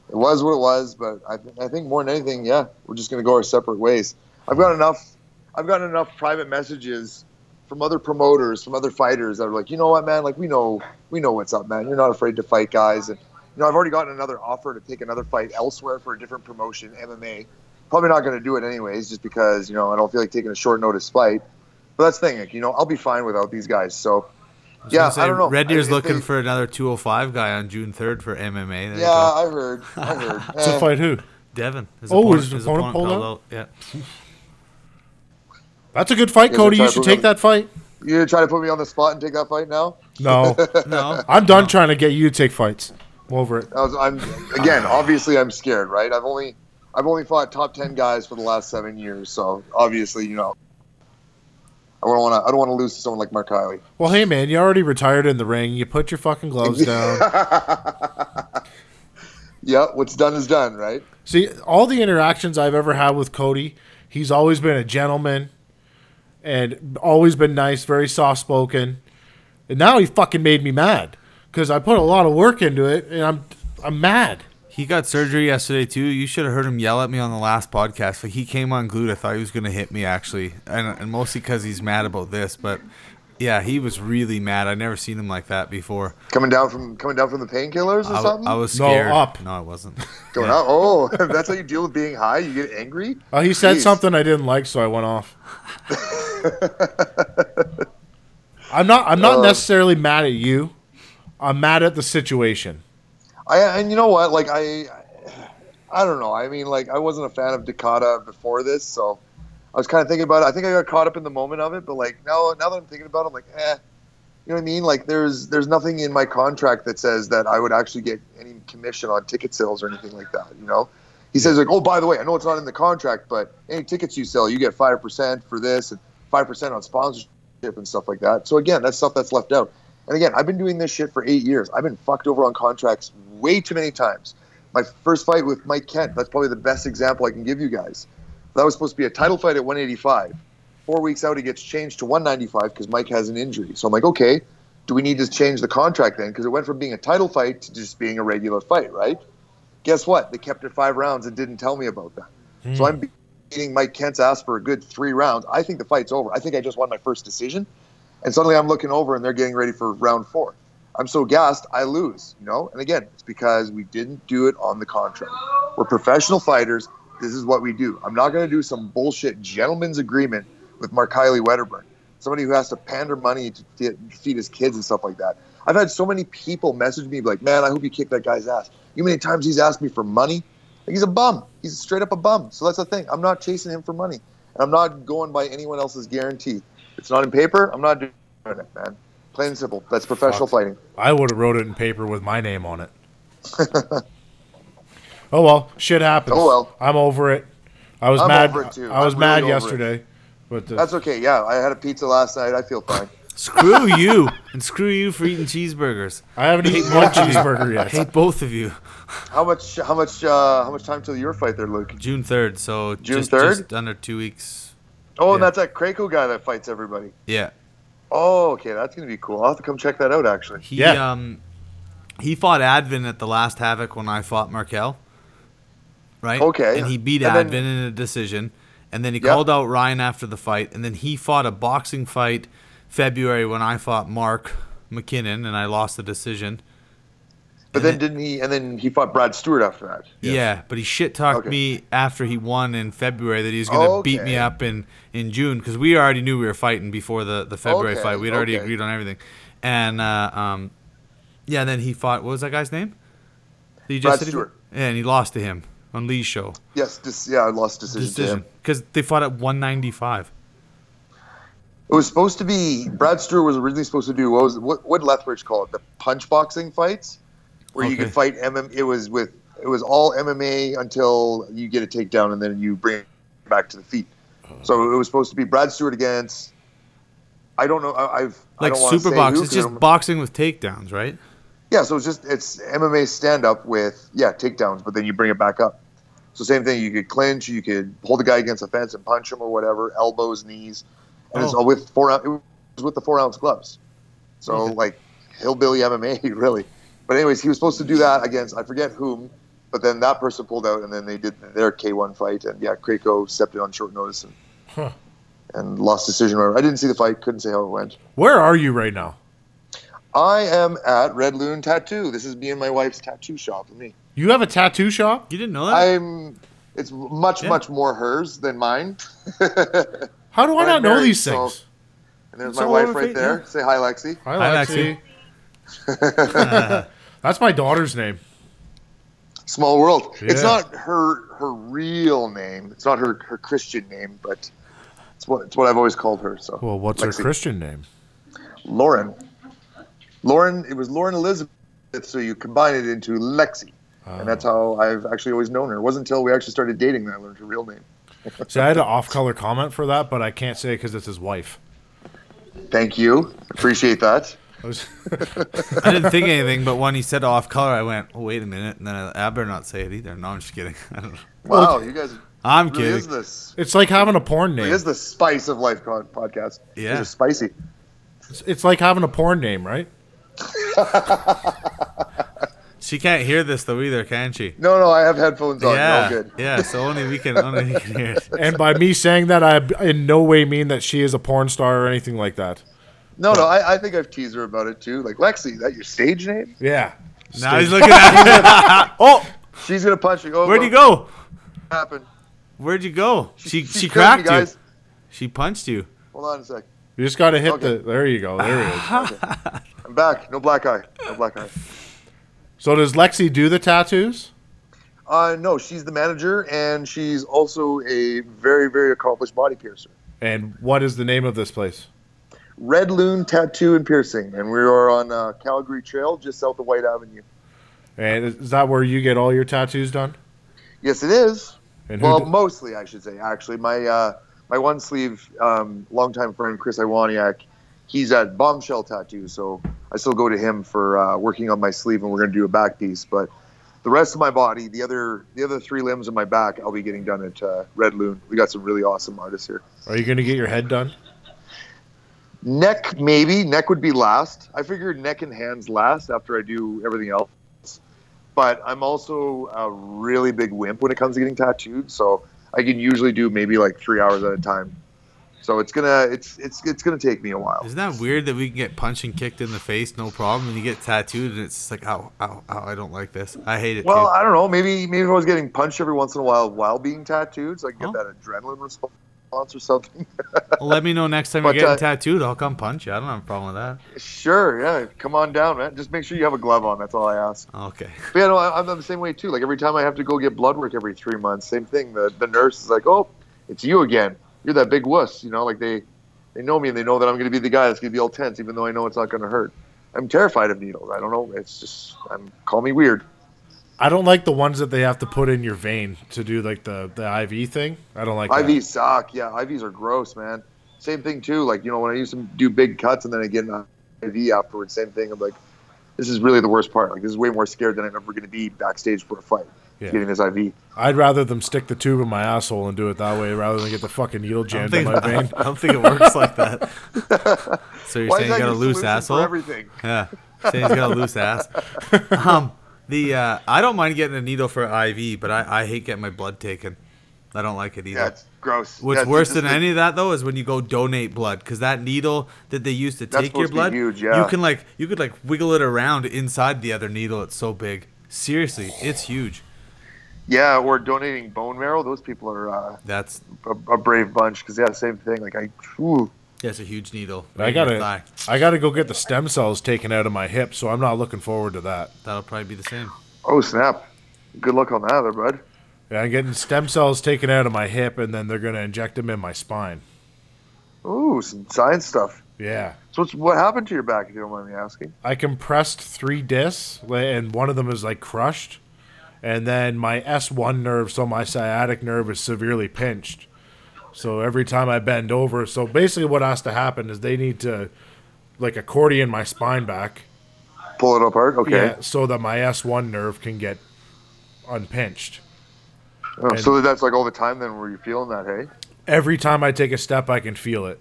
It was what it was, but I, th- I think more than anything, yeah, we're just going to go our separate ways. I've got enough. I've gotten enough private messages from other promoters, from other fighters that are like, you know what, man, like we know, we know what's up, man. You're not afraid to fight guys, and you know, I've already gotten another offer to take another fight elsewhere for a different promotion, MMA. Probably not going to do it anyways, just because you know I don't feel like taking a short notice fight. But that's the thing, like, you know, I'll be fine without these guys. So, was yeah, say, I don't know. Red Deer's I- looking they- for another two hundred five guy on June third for MMA. There yeah, go. I heard, I heard. To Eh, fight who? Devin. His Oh, opponent, his his opponent pulled pulled Yeah. That's a good fight, Cody. You should take to- that fight. you gonna try to put me on the spot and take that fight now? No, No. I'm done trying to get you to take fights. I'm over it. I was, I'm again, obviously, I'm scared, right? I've only, I've only fought top ten guys for the last seven years, so obviously, you know, I don't want to, I don't want to lose to someone like Mark Kiley. Well, hey man, you already retired in the ring. You put your fucking gloves down. Yeah, what's done is done, right? See, all the interactions I've ever had with Cody, he's always been a gentleman and always been nice, very soft spoken. And now he fucking made me mad because I put a lot of work into it, and I'm I'm mad. He got surgery yesterday too. You should have heard him yell at me on the last podcast. Like he came on unglued. I thought he was gonna hit me actually, and, and mostly because he's mad about this. But yeah, he was really mad. I never seen him like that before. Coming down from coming down from the painkillers or I, something. I was No, scared. up. No, I wasn't. Going Yeah. out. Oh, that's how you deal with being high. You get angry. Uh, he said Jeez. something I didn't like, so I went off. I'm not. I'm not Uh, necessarily mad at you. I'm mad at the situation. I and you know what? Like I, I don't know. I mean, like I wasn't a fan of Dakota before this, so I was kind of thinking about it. I think I got caught up in the moment of it, but like now, now that I'm thinking about it, I'm like, eh. You know what I mean? Like there's there's nothing in my contract that says that I would actually get any commission on ticket sales or anything like that. You know? He says like, oh, by the way, I know it's not in the contract, but any tickets you sell, you get five percent for this and five percent on sponsorship and stuff like that. So again, that's stuff that's left out. And again, I've been doing this shit for eight years. I've been fucked over on contracts way too many times. My first fight with Mike Kent, that's probably the best example I can give you guys. That was supposed to be a title fight at 185. Four weeks out, he gets changed to 195 because Mike has an injury. So I'm like, okay, do we need to change the contract then? Because it went from being a title fight to just being a regular fight, right? Guess what? They kept it five rounds and didn't tell me about that. So hmm. I'm beating Mike Kent's ass for a good three rounds. I think the fight's over. I think I just won my first decision. And suddenly I'm looking over and they're getting ready for round four. I'm so gassed, I lose, you know? And again, it's because we didn't do it on the contract. We're professional fighters. This is what we do. I'm not going to do some bullshit gentleman's agreement with Mark Kiley Wedderburn, somebody who has to pander money to feed his kids and stuff like that. I've had so many people message me like, man, I hope you kick that guy's ass. You know how many times he's asked me for money he's a bum. He's straight up a bum. So that's the thing. I'm not chasing him for money. And I'm not going by anyone else's guarantee. It's not in paper. I'm not doing it, man. Plain and simple. That's professional Fuck. fighting. I would have wrote it in paper with my name on it. oh well, shit happens. Oh, well. I'm over it. I was I'm mad. over it, too. I was I'm mad really it. yesterday, but uh, That's okay. Yeah, I had a pizza last night. I feel fine. Screw you, and screw you for eating cheeseburgers. I haven't eaten one cheeseburger I yet. hate both of you. How much? How much? Uh, how much time till your fight there, Luke? June third, so June 3rd? just under two weeks. Oh, and that's that Krakow guy that fights everybody. Yeah, Oh, okay, that's gonna be cool. I'll have to come check that out. Actually, he Yeah. um he fought Advin at the last Havoc when I fought Markel. Right. Okay. And he beat And then- Advin in a decision, and then he Yep. called out Ryan after the fight, and then he fought a boxing fight February when I fought Mark McKinnon, and I lost the decision. But And then didn't he? And then he fought Brad Stewart after that. Yeah, but he shit talked Okay. me after he won in February that he was gonna beat me up in in June because we already knew we were fighting before the the February Okay, fight. We'd already okay. agreed on everything, and uh, um, yeah, and then he fought. What was that guy's name? That you Brad said he- Stewart. Yeah, and he lost to him on Lee's show. Yes. This, yeah, I lost decision, to Decision him. because they fought at 195. It was supposed to be Brad Stewart was originally supposed to do what was what what Lethbridge call it the punch boxing fights, where you could fight MM. It was with it was all MMA until you get a takedown and then you bring it back to the feet. So it was supposed to be Brad Stewart against. I don't know. I, I've I Like don't super box. It's I just boxing with takedowns, right? Yeah, so it's just it's MMA stand up with yeah takedowns, but then you bring it back up. So same thing. You could clinch, you could hold the guy against the fence and punch him or whatever, elbows, knees, and it's Oh. all with four. It was with the four ounce gloves. So Okay. like hillbilly MMA, really. But anyways, he was supposed to do that against I forget whom, but then that person pulled out, and then they did their K1 fight, and yeah, Krakow stepped in on short notice and Huh. and lost decision. Whatever. I didn't see the fight, couldn't say how it went. Where are you right now? I am at Red Loon Tattoo. This is me and my wife's tattoo shop me. You have a tattoo shop? You didn't know that? I'm. It's much, Yeah. much more hers than mine. How do I not know married, these so- things? and there's It's my wife right fa- there. yeah. Say hi, Lexi. Hi, Hi, Lexi. Lexi. That's my daughter's name. Small world. It's not her her real name. It's not her her Christian name, but it's what it's what I've always called her. So Well, what's her Christian name? Lauren. Lauren. It was Lauren Elizabeth. So you combine it into Lexi, and that's Oh. how I've actually always known her. It wasn't until we actually started dating that I learned her real name. See, I had an off-color comment for that, but I can't say because it's his wife. Thank you. Appreciate that. I was- I didn't think anything, but when he said off color, I went, "Oh, wait a minute," and then I, I better not say it either. No, I'm just kidding. I don't know. Wow, you guys I'm really kidding. is this. it's like having a porn name. It is the spice of life podcast. Yeah. It's spicy. It's, it's like having a porn name, right? She can't hear this though either, can she? No, no, I have headphones on. yeah, All good. yeah. So only we can, only we can hear it. And by me saying that, I in no way mean that she is a porn star or anything like that. No, no, I, I think I've teased her about it too. Like Lexi, is that your stage name? Yeah. Now he's looking at me. oh, She's gonna punch you. Oh, where'd you what go? happened? Where'd you go? She She she, killed cracked me, guys. you. She punched you. Hold on a sec. You just got to hit Okay. the. There you go. There he is. I'm back. No black eye. No black eye. So does Lexi do the tattoos? Uh, no, she's the manager, and she's also a very, very accomplished body piercer. And what is the name of this place? Red Loon Tattoo and Piercing, and we are on uh, Calgary Trail, just south of Whyte Avenue. And is that where you get all your tattoos done? Yes, it is. Well, d- mostly, I should say. Actually, my uh, my one sleeve um, longtime friend Chris Iwaniak, he's at Bombshell Tattoo, so I still go to him for uh, working on my sleeve, and we're going to do a back piece. But the rest of my body, the other the other three limbs of my back, I'll be getting done at uh, Red Loon. We got some really awesome artists here. are you going to get your head done? Neck, maybe. Neck would be last. I figured neck and hands last after I do everything else. But I'm also a really big wimp when it comes to getting tattooed, so I can usually do maybe like three hours at a time. So it's gonna it's it's it's gonna take me a while. Isn't that weird that we can get punched and kicked in the face, no problem, and you get tattooed, and it's just like, ow, ow, ow, I don't like this. I hate it. Well, too. I don't know. Maybe maybe if I was getting punched every once in a while while being tattooed, so I can get Oh. that adrenaline response. Wants or something. Let me know next time But, you're getting uh, tattooed. I'll come punch you. I don't have a problem with that. sure, yeah, come on down, man. Just make sure you have a glove on. That's all I ask. Okay. But yeah, no, I- I'm the same way too. Like every time I have to go get blood work every three months, same thing. The the nurse is like, "Oh, it's you again. You're that big wuss." You know, like they they know me and they know that I'm going to be the guy that's going to be all tense, even though I know it's not going to hurt. I'm terrified of needles. I don't know. It's just I'm call me weird. I don't like the ones that they have to put in your vein to do like the the IV thing. I don't like that. IVs suck. Yeah, IVs are gross, man. Same thing too. Like you know, when I used to do big cuts and then I get an IV afterwards, same thing. I'm like, this is really the worst part. Like this is way more scared than I'm ever going to be backstage for a fight. Yeah. Getting this IV. I'd rather them stick the tube in my asshole and do it that way rather than get the fucking needle I don't, jammed in my vein. I don't think it works like that. So you're Why saying is you got a loose solution for asshole? everything? Yeah. Saying he's got a loose ass. Um, the uh, I don't mind getting a needle for IV, but I, I hate getting my blood taken. I don't like it either. It's gross. What's worse than the- any of that though is when you go donate blood because that needle that they use to take your supposed to be blood, huge, yeah. you can like you could like wiggle it around inside the other needle. It's so big. Seriously, it's huge. Yeah, or donating bone marrow. Those people are uh, That's a, a brave bunch because yeah, same thing. Like I, ooh, that's a huge needle. I right in your gotta. I gotta go get the stem cells taken out of my hip, so I'm not looking forward to that. That'll probably be the same. oh snap! Good luck on that, there, bud. Yeah, I'm getting stem cells taken out of my hip, and then they're gonna inject them in my spine. Ooh, some science stuff. Yeah, So what's, what happened to your back, if you don't mind me asking? I compressed three discs, and one of them is like crushed, and then my S1 nerve, so my sciatic nerve is severely pinched. So every time I bend over, so basically what has to happen is they need to like accordion my spine back, Pull it apart. Okay. yeah, so that my S1 nerve can get unpinched. Oh, so that's like all the time then, where you're feeling that? Hey, Every time I take a step, I can feel it.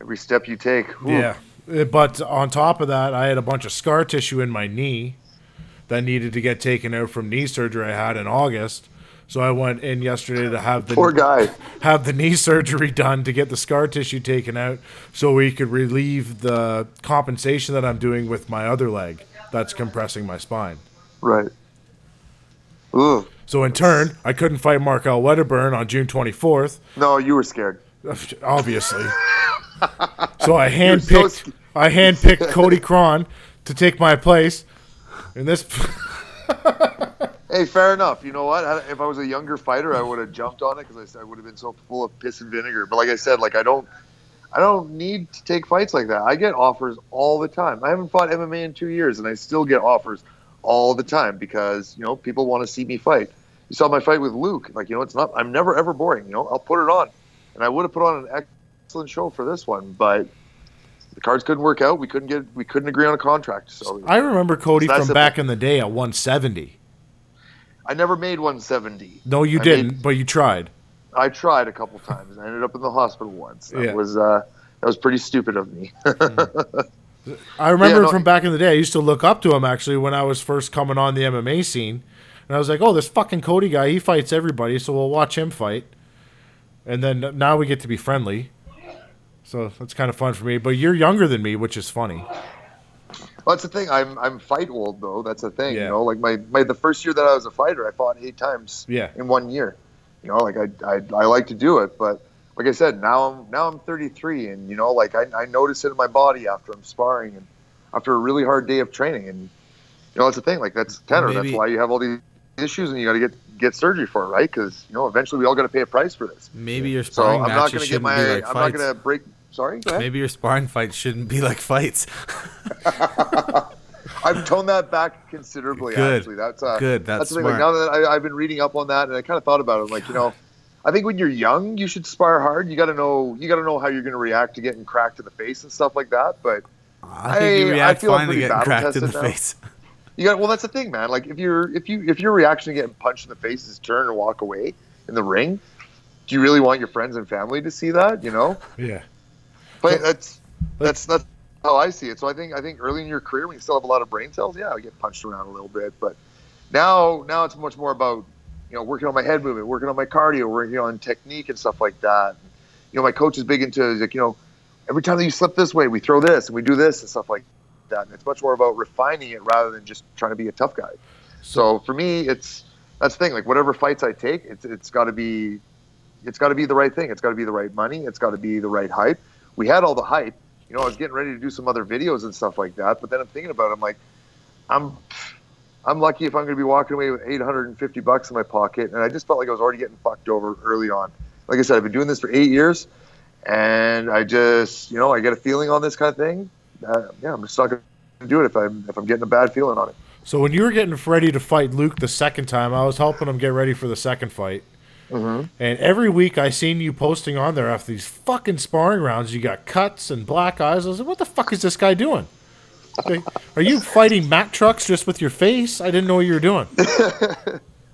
every step you take. ooh. Yeah. Uh, But on top of that, I had a bunch of scar tissue in my knee that needed to get taken out from knee surgery I had in August. So I went in yesterday to have the Poor guy. have the knee surgery done to get the scar tissue taken out so we could relieve the compensation that I'm doing with my other leg that's compressing my spine. Right. Ooh. So in turn, I couldn't fight Mark Markel Wedderburn on June 24th, No, you were scared. obviously. so I You're so handpicked I handpicked Cody Krahn to take my place. And this Hey, fair enough. You know what? If I was a younger fighter, I would have jumped on it because I, I would have been so full of piss and vinegar. But like I said, like I don't, I don't need to take fights like that. I get offers all the time. I haven't fought MMA in two years, and I still get offers all the time because you know people want to see me fight. You saw my fight with Luke. Like you know, it's not. I'm never ever boring. You know, I'll put it on, and I would have put on an excellent show for this one, but the cards couldn't work out. We couldn't get. We couldn't agree on a contract. So I remember Cody from back in the day at 170. I never made 170. No, you I didn't, made- but you tried. I tried a couple times. I ended up in the hospital once. That Yeah. was uh, that was pretty stupid of me. I remember no, from back in the day. I used to look up to him actually when I was first coming on the MMA scene, and I was like, "Oh, this fucking Cody guy, he fights everybody, so we'll watch him fight." And then now we get to be friendly, so that's kind of fun for me. But you're younger than me, which is funny. Well, that's the thing. I'm I'm fight old though. That's the thing. Yeah. You know, like my, my the first year that I was a fighter, I fought eight times Yeah. in one year. You know, like I, I I like to do it, but like I said, now I'm now I'm 33, and you know, like I, I notice it in my body after I'm sparring and after a really hard day of training, and you know that's the thing. Like that's tenor. Maybe- That's why you have all these issues, and you got to get get surgery for it, right? Because you know eventually we all got to pay a price for this. Maybe your So sparring I'm not going to get my. be like I'm not going to break. Sorry. Go ahead. Maybe your sparring fights shouldn't be like fights. I've toned that back considerably. Good. Actually, that's uh, Good, that's the thing. Like, now that I, I've been reading up on that, and I kind of thought about it, like you know, I think when you're young, you should spar hard. You got to know, you got to know how you're going to react to getting cracked in the face and stuff like that. But I think you I- I react feel I'm fine to getting cracked in the now. face. you got, well, that's the thing, man. Like if you're, if you, if your reaction to getting punched in the face is turn and walk away in the ring, do you really want your friends and family to see that? You know. Yeah. But that's that's that's how I see it. So I think I think early in your career when you still have a lot of brain cells, yeah, I get punched around a little bit. But now now it's much more about you know working on my head movement, working on my cardio, working on technique and stuff like that. You know, my coach is big into like you know every time that you slip this way, we throw this and we do this and stuff like that. And it's much more about refining it rather than just trying to be a tough guy. So for me, it's that's the thing. Like whatever fights I take, it's it's got to be it's got to be the right thing. It's got to be the right money. It's got to be the right hype. We had all the hype. You know, I was getting ready to do some other videos and stuff like that. But then I'm thinking about it. I'm like, I'm, I'm lucky if I'm going to be walking away with 850 bucks in my pocket. And I just felt like I was already getting fucked over early on. Like I said, I've been doing this for eight years, and I just, you know, I get a feeling on this kind of thing. Uh, yeah, I'm just not going to do it if I'm if I'm getting a bad feeling on it. So when you were getting ready to fight Luke the second time, I was helping him get ready for the second fight. Mm-hmm. And every week I seen you posting on there after these fucking sparring rounds. You got cuts and black eyes. I was like, what the fuck is this guy doing? Are you fighting Mack trucks just with your face? I didn't know what you were doing.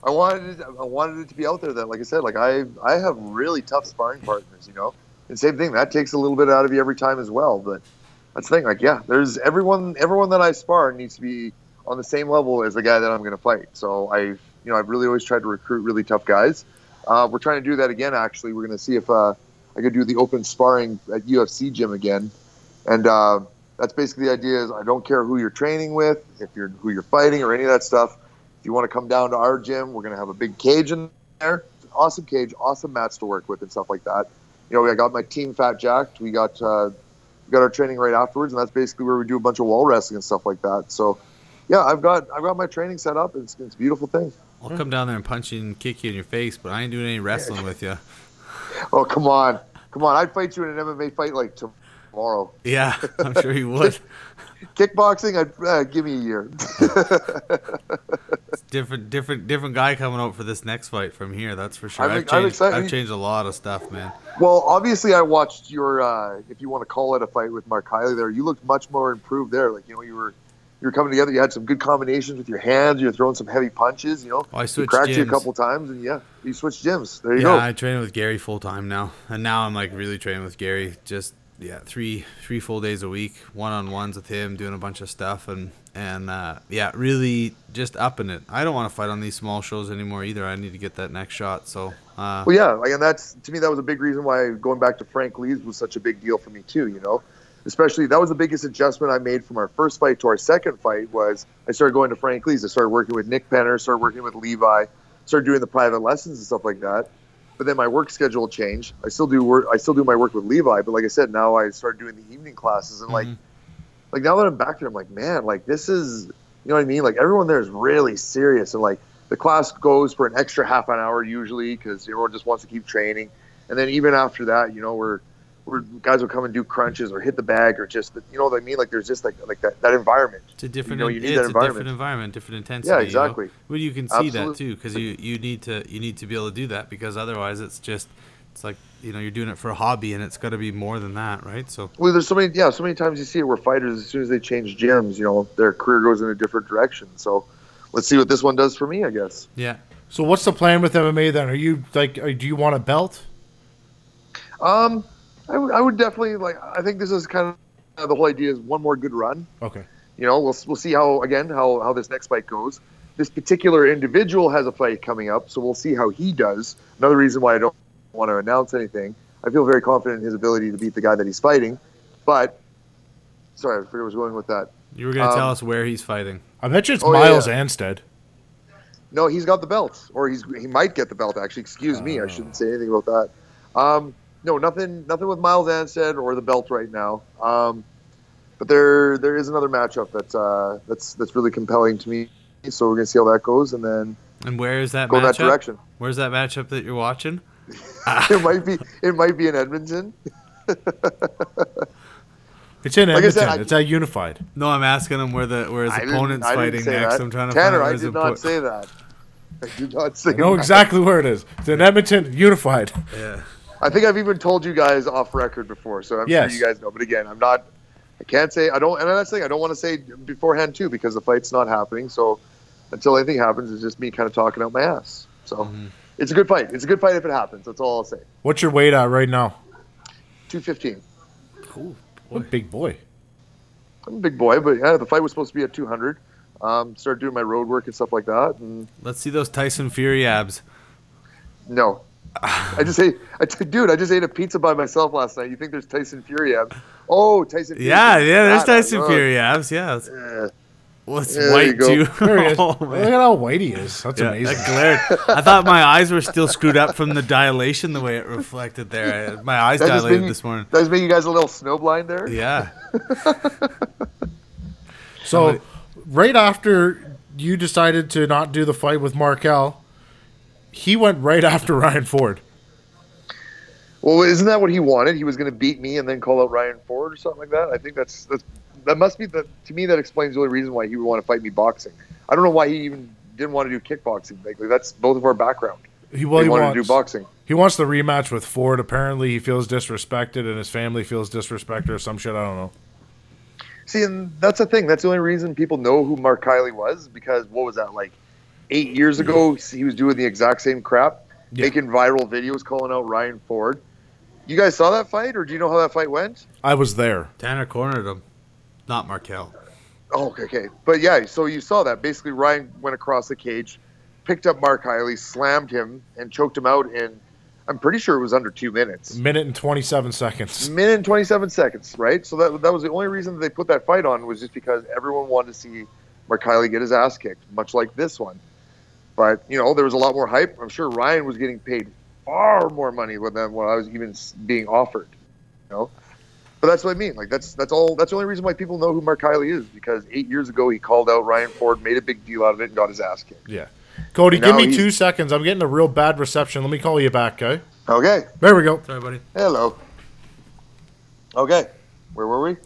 I wanted it, I wanted it to be out there that, like I said, like I I have really tough sparring partners, you know. And same thing that takes a little bit out of you every time as well. But that's the thing, like yeah, there's everyone everyone that I spar needs to be on the same level as the guy that I'm going to fight. So I you know I've really always tried to recruit really tough guys. Uh, we're trying to do that again. Actually, we're going to see if uh, I could do the open sparring at UFC gym again, and uh, that's basically the idea. Is I don't care who you're training with, if you're who you're fighting or any of that stuff. If you want to come down to our gym, we're going to have a big cage in there. Awesome cage, awesome mats to work with and stuff like that. You know, I got my team fat jacked. We got uh, we got our training right afterwards, and that's basically where we do a bunch of wall wrestling and stuff like that. So, yeah, I've got I've got my training set up. It's it's a beautiful thing. I'll come down there and punch you and kick you in your face, but I ain't doing any wrestling with you. Oh come on, come on! I'd fight you in an MMA fight like tomorrow. Yeah, I'm sure you would. Kickboxing, I'd uh, give me a year. Different, different, different guy coming out for this next fight from here. That's for sure. I'm I've changed, excited. I've changed a lot of stuff, man. Well, obviously, I watched your, uh, if you want to call it a fight with Mark Kiley there. You looked much more improved there. Like, you know, you were you were coming together. You had some good combinations with your hands. You're throwing some heavy punches, you know. Oh, I He switched cracked you a couple times, and yeah, you switched gyms. There you Yeah, go. I train with Gary full time now, and now I'm like really training with Gary. Just yeah, three three full days a week, one on ones with him, doing a bunch of stuff, and and uh, yeah, really just upping it. I don't want to fight on these small shows anymore either. I need to get that next shot. So uh, Well, yeah, like, and that's to me that was a big reason why going back to Frank Lee's was such a big deal for me too. You know, especially that was the biggest adjustment I made from our first fight to our second fight was I started going to Frank Lee's. I started working with Nick Penner, started working with Levi, started doing the private lessons and stuff like that. But then my work schedule changed. I still do work. I still do my work with Levi, but like I said, now I started doing the evening classes and like, Mhm. like now that I'm back there, I'm like, man, like this is, you know what I mean? Like everyone there is really serious and like the class goes for an extra half an hour usually because everyone just wants to keep training. And then even after that, you know, we're, we're guys will come and do crunches or hit the bag or just, you know what I mean? Like there's just like like that, that environment. it's a different, know, you need it's that a environment. different environment, different intensity. Yeah, you know? exactly. Well, you can see that too, because you you need to you need to be able to do that because otherwise it's just it's like you know you're doing it for a hobby and it's got to be more than that, right? So Well, there's so many, yeah, so many times you see it where fighters, as soon as they change gyms, you know, their career goes in a different direction. So let's see what this one does for me, I guess. yeah, So what's the plan with MMA then? Are you like, do you want a belt? Um, I would- definitely like. I think this is kind of the whole idea is one more good run. Okay. You know, we'll we'll see how again how how this next fight goes. This particular individual has a fight coming up, so we'll see how he does. Another reason why I don't want to announce anything. I feel very confident in his ability to beat the guy that he's fighting, but sorry, I forget where I was going with that. you were gonna tell Um, us where he's fighting. I bet you it's Oh, Miles yeah. Anstead. No, he's got the belt, or he's he might get the belt. Actually, excuse me, I shouldn't say anything about that. Um, no, nothing, nothing with Miles Anstead or the belt right now. Um, but there, there is another matchup that's uh, that's that's really compelling to me. So we're gonna see how that goes, and then And where is that go in that direction. Where's that matchup that you're watching? it might be, it might be in Edmonton. It's in Like I Edmonton. said, I- it's at Unified. No, I'm asking him where the where his I opponent's fighting next. that. I'm trying to Tanner, find out I where his did not oppo- say that. I did not say. I know that. exactly where it is. It's in Edmonton, Unified. Yeah. I think I've even told you guys off record before, so I'm Yes. sure you guys know. But again, I'm not. I can't say. I don't. And that's the thing. I don't want to say beforehand too because the fight's not happening. So until anything happens, it's just me kind of talking out my ass. So Mm-hmm. it's a good fight. It's a good fight if it happens. That's all I'll say. What's your weight at right now? Two fifteen. What a big boy. I'm a big boy, but yeah, the fight was supposed to be at 200. Um, started doing my road work and stuff like that, and Let's see those Tyson Fury abs. no. I just ate, I t- dude. I just ate a pizza by myself last night. You think there's Tyson Fury abs? Oh, Tyson. Fury Yeah, yeah. There's fat. Tyson Ugh. Fury abs. Yeah. Eh. What's There you white go. too? There he is. oh, Look at how white he is. That's Yeah, amazing. that glared. I thought my eyes were still screwed up from the dilation, the way it reflected there. I- My eyes That dilated made- this morning. That just made you guys a little snowblind there. Yeah. So, right after you decided to not do the fight with Markel, he went right after Ryan Ford. Well, isn't that what he wanted? He was going to beat me and then call out Ryan Ford or something like that. I think that's that's that must be the to me that explains the only reason why he would want to fight me boxing. I don't know why he even didn't want to do kickboxing. Like, that's both of our background. He, well, he, wanted wants, to do boxing. He wants the rematch with Ford. Apparently, he feels disrespected, and his family feels disrespected, or some shit. I don't know. See, and that's the thing. That's the only reason people know who Mark Kiley was because what was that like eight years ago? He was doing the exact same crap, Yeah. making viral videos calling out Ryan Ford. You guys saw that fight, or do you know how that fight went? I was there. Tanner cornered him, not Markel. Oh, okay, okay. But yeah, so you saw that. Basically, Ryan went across the cage, picked up Mark Kiley, slammed him, and choked him out in, I'm pretty sure it was under two minutes. Minute and twenty-seven seconds. Minute and 27 seconds, right? So that, that was the only reason they put that fight on was just because everyone wanted to see Mark Kiley get his ass kicked, much like this one. But, you know, there was a lot more hype. I'm sure Ryan was getting paid far more money than what I was even being offered, you know? But that's what I mean. Like that's that's all. That's the only reason why people know who Mark Kiley is because eight years ago he called out Ryan Ford, made a big deal out of it, and got his ass kicked. Yeah. Cody, give me two seconds. I'm getting a real bad reception. Let me call you back, okay? Okay. There we go. Sorry, buddy. Hello. Okay. Where were we?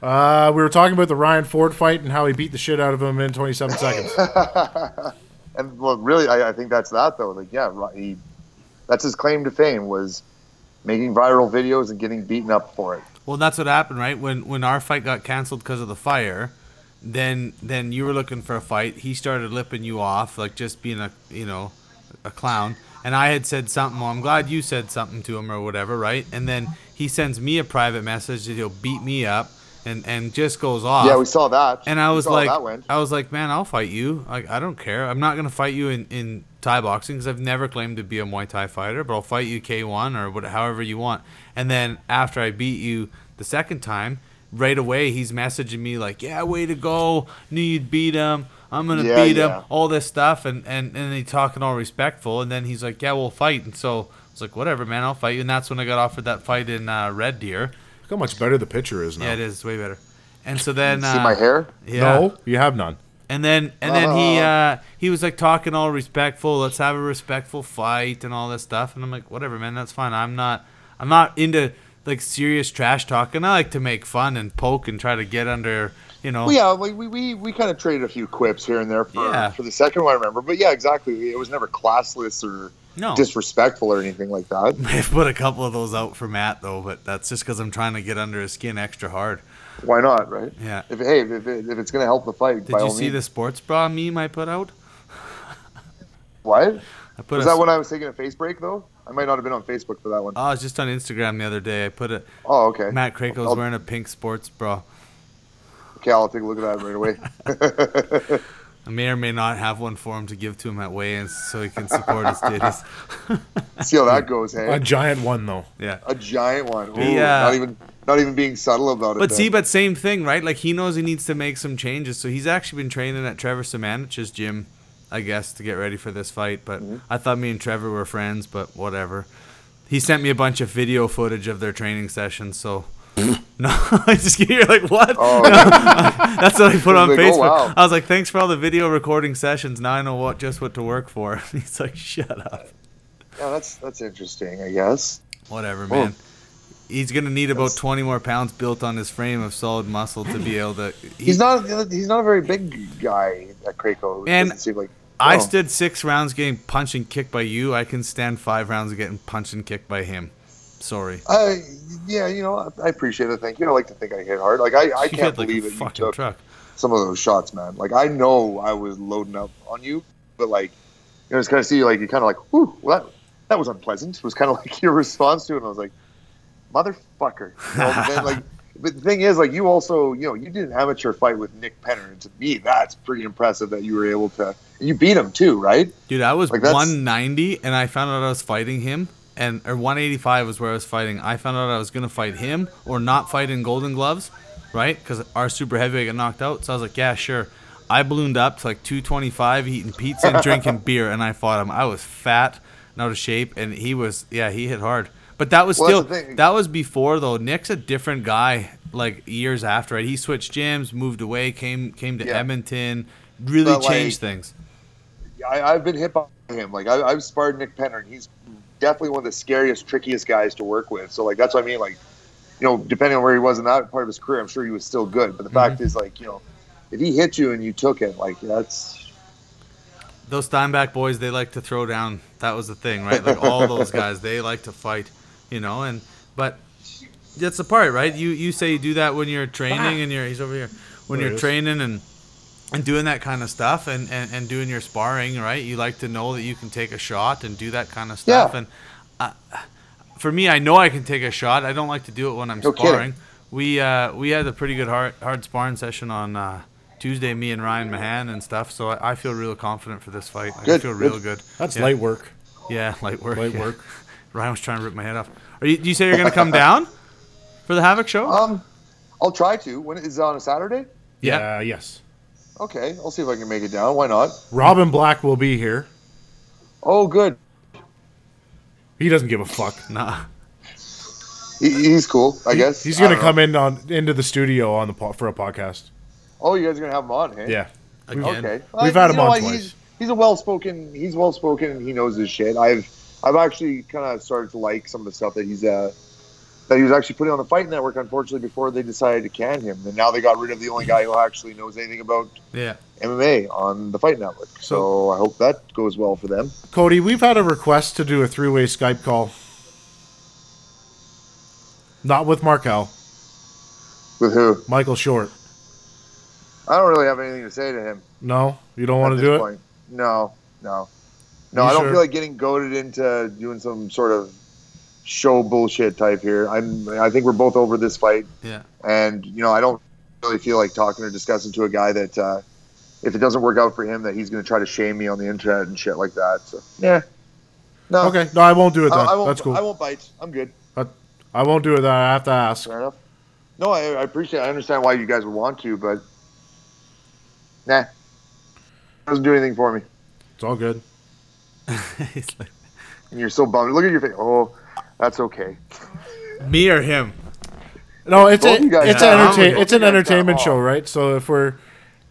Uh, we were talking about the Ryan Ford fight and how he beat the shit out of him in 27 seconds. and well, really, I, I think that's that though. Like, yeah, he, that's his claim to fame was making viral videos and getting beaten up for it. Well, that's what happened, right? When when our fight got canceled because of the fire, then then you were looking for a fight. He started lipping you off, like just being a you know a clown. And I had said something. Well, I'm glad you said something to him or whatever, right? And then he sends me a private message that he'll beat me up, and and just goes off. Yeah, we saw that. And I was like. I was like, man, I'll fight you. Like, I don't care. I'm not gonna fight you in, in Thai boxing because I've never claimed to be a Muay Thai fighter, but I'll fight you K1 or what, however you want. And then after I beat you the second time, right away he's messaging me like, yeah, way to go. Knew you'd beat him. I'm gonna Yeah, beat yeah. him. All this stuff, and and and he talking all respectful, and then he's like, yeah, we'll fight. And so I was like, whatever, man, I'll fight you. And that's when I got offered that fight in uh, Red Deer. Look how much better the picture is now. Yeah, it is way better. And so then, See uh, my hair? Yeah. No, you have none. And then and then he uh, he was like talking all respectful. Let's have a respectful fight and all this stuff. And I'm like, whatever, man. That's fine. I'm not I'm not into like serious trash talking. I like to make fun and poke and try to get under. You know. Well, yeah, like we, we, we kind of traded a few quips here and there for, Yeah. for the second one, I remember. But yeah, exactly. It was never classless or No. disrespectful or anything like that. I put a couple of those out for Matt though, but that's just because I'm trying to get under his skin extra hard. Why not, right? Yeah. If hey, if, if, if it's going to help the fight, Did you see means. the sports bra meme I put out? What? I put Was a, that when I was taking a face break though? I might not have been on Facebook for that one. Oh, I was just on Instagram the other day. I put it. Oh, okay. Matt Krako's I'll- wearing a pink sports bra. Okay, I'll take a look at that right away. I may or may not have one for him to give to him at weigh-ins so he can support his titties. See how that goes, hey? A giant one though. Yeah. A giant one. Ooh, He, uh, not even not even being subtle about it. But then. see, but same thing, right? Like he knows he needs to make some changes, so he's actually been training at Trevor Simanich's gym, I guess, to get ready for this fight. But Mm-hmm. I thought me and Trevor were friends, but whatever. He sent me a bunch of video footage of their training sessions, so. no, I just you're like what? Oh. That's what I put on Like, oh, Facebook. wow. I was like, thanks for all the video recording sessions. Now I know what just what to work for. He's like, shut up. yeah, that's that's interesting, I guess. Whatever, Oh. man. He's gonna need about 20 more pounds built on his frame of solid muscle to be able to. he- He's not he's not a very big guy at Krakow. It And like I Oh. stood six rounds getting punched and kicked by you. I can stand five rounds of getting punched and kicked by him. Sorry. I yeah, you know, I appreciate it. Thank you. I like to think I hit hard. Like I, I You can't like believe that you took truck. some of those shots, man. Like I know I was loading up on you, but like you know, it's kind of see you like you kind of like, whew, well, that that was unpleasant. It was kind of like your response to it. And I was like, motherfucker. You know, then, like, but the thing is, like, you also, you know, you did an amateur fight with Nick Penner, and to me, that's pretty impressive that you were able to. You beat him too, right? Dude, I was Like, 190 and I found out I was fighting him. And or 185 was where I was fighting. I found out I was gonna fight him or not fight in Golden Gloves, right? Because our super heavyweight got knocked out. So I was like, yeah, sure. I ballooned up to like 225, eating pizza and drinking beer, and I fought him. I was fat and out of shape, and he was yeah, he hit hard. But that was Well, still that was before though. Nick's a different guy. Like years after, right? He switched gyms, moved away, came came to Yeah. Edmonton, really But, like, changed things. I, I've been hit by him. Like I, I've sparred Nick Penner, and he's definitely one of the scariest, trickiest guys to work with. So like that's what I mean. Like, you know, depending on where he was in that part of his career, I'm sure he was still good. But the fact mm-hmm. is, like, you know, if he hit you and you took it, like that's Those Steinbach boys, they like to throw down. That was the thing, right? Like all those guys, they like to fight, you know. And but that's the part, right? You you say you do that when you're training ah. and you're he's over here when There you're is. training and and doing that kind of stuff and, and and doing your sparring, right? You like to know that you can take a shot and do that kind of stuff. Yeah. And uh, for me, I know I can take a shot. I don't like to do it when I'm No kidding. sparring. We uh, we had a pretty good hard hard sparring session on uh, Tuesday, me and Ryan Mahan and stuff. So I, I feel real confident for this fight. I Good, feel good. real good. That's Yeah. light work. Yeah, light work. Light yeah. work. Ryan was trying to rip my head off. Are you? Do you say you're gonna come down for the Havoc show? um, I'll try to. When is it on a Saturday? Yeah. Yeah. Yes. Okay, I'll see if I can make it down. Why not? Robin Black will be here. Oh, good. He doesn't give a fuck. Nah. He, he's cool, I guess. He's gonna come know. in on into the studio on the po- for a podcast. Oh, you guys are gonna have him on, hey? Yeah. Again. Okay. We've had him on what, twice. He's, he's a well-spoken. He's well-spoken, and he knows his shit. I've I've actually kind of started to like some of the stuff that he's uh that he was actually putting on the Fight Network. Unfortunately, before they decided to can him, and now they got rid of the only guy who actually knows anything about Yeah. MMA on the Fight Network. So I hope that goes well for them. Cody, we've had a request to do a three-way Skype call. Not with Markel, With who? Michael Short. I don't really have anything to say to him. No, you don't want to do it. No, no, no. You I don't sure? feel like getting goaded into doing some sort of show bullshit type here. I'm. I think we're both over this fight. Yeah. and you know I don't really feel like talking or discussing to a guy that uh, if it doesn't work out for him that he's going to try to shame me on the internet and shit like that. So yeah, no, Okay, no, I won't do it then. I won't. That's cool. I won't bite. I'm good. I won't do it then. I have to ask. Fair enough. No, I, I appreciate. I understand why you guys would want to, but nah, doesn't do anything for me. It's all good. He's like, And you're so bummed. Look at your face. Oh, that's okay. Me or him? No, it's a, it's sound- an entertain, it's an entertainment show, right? So if we're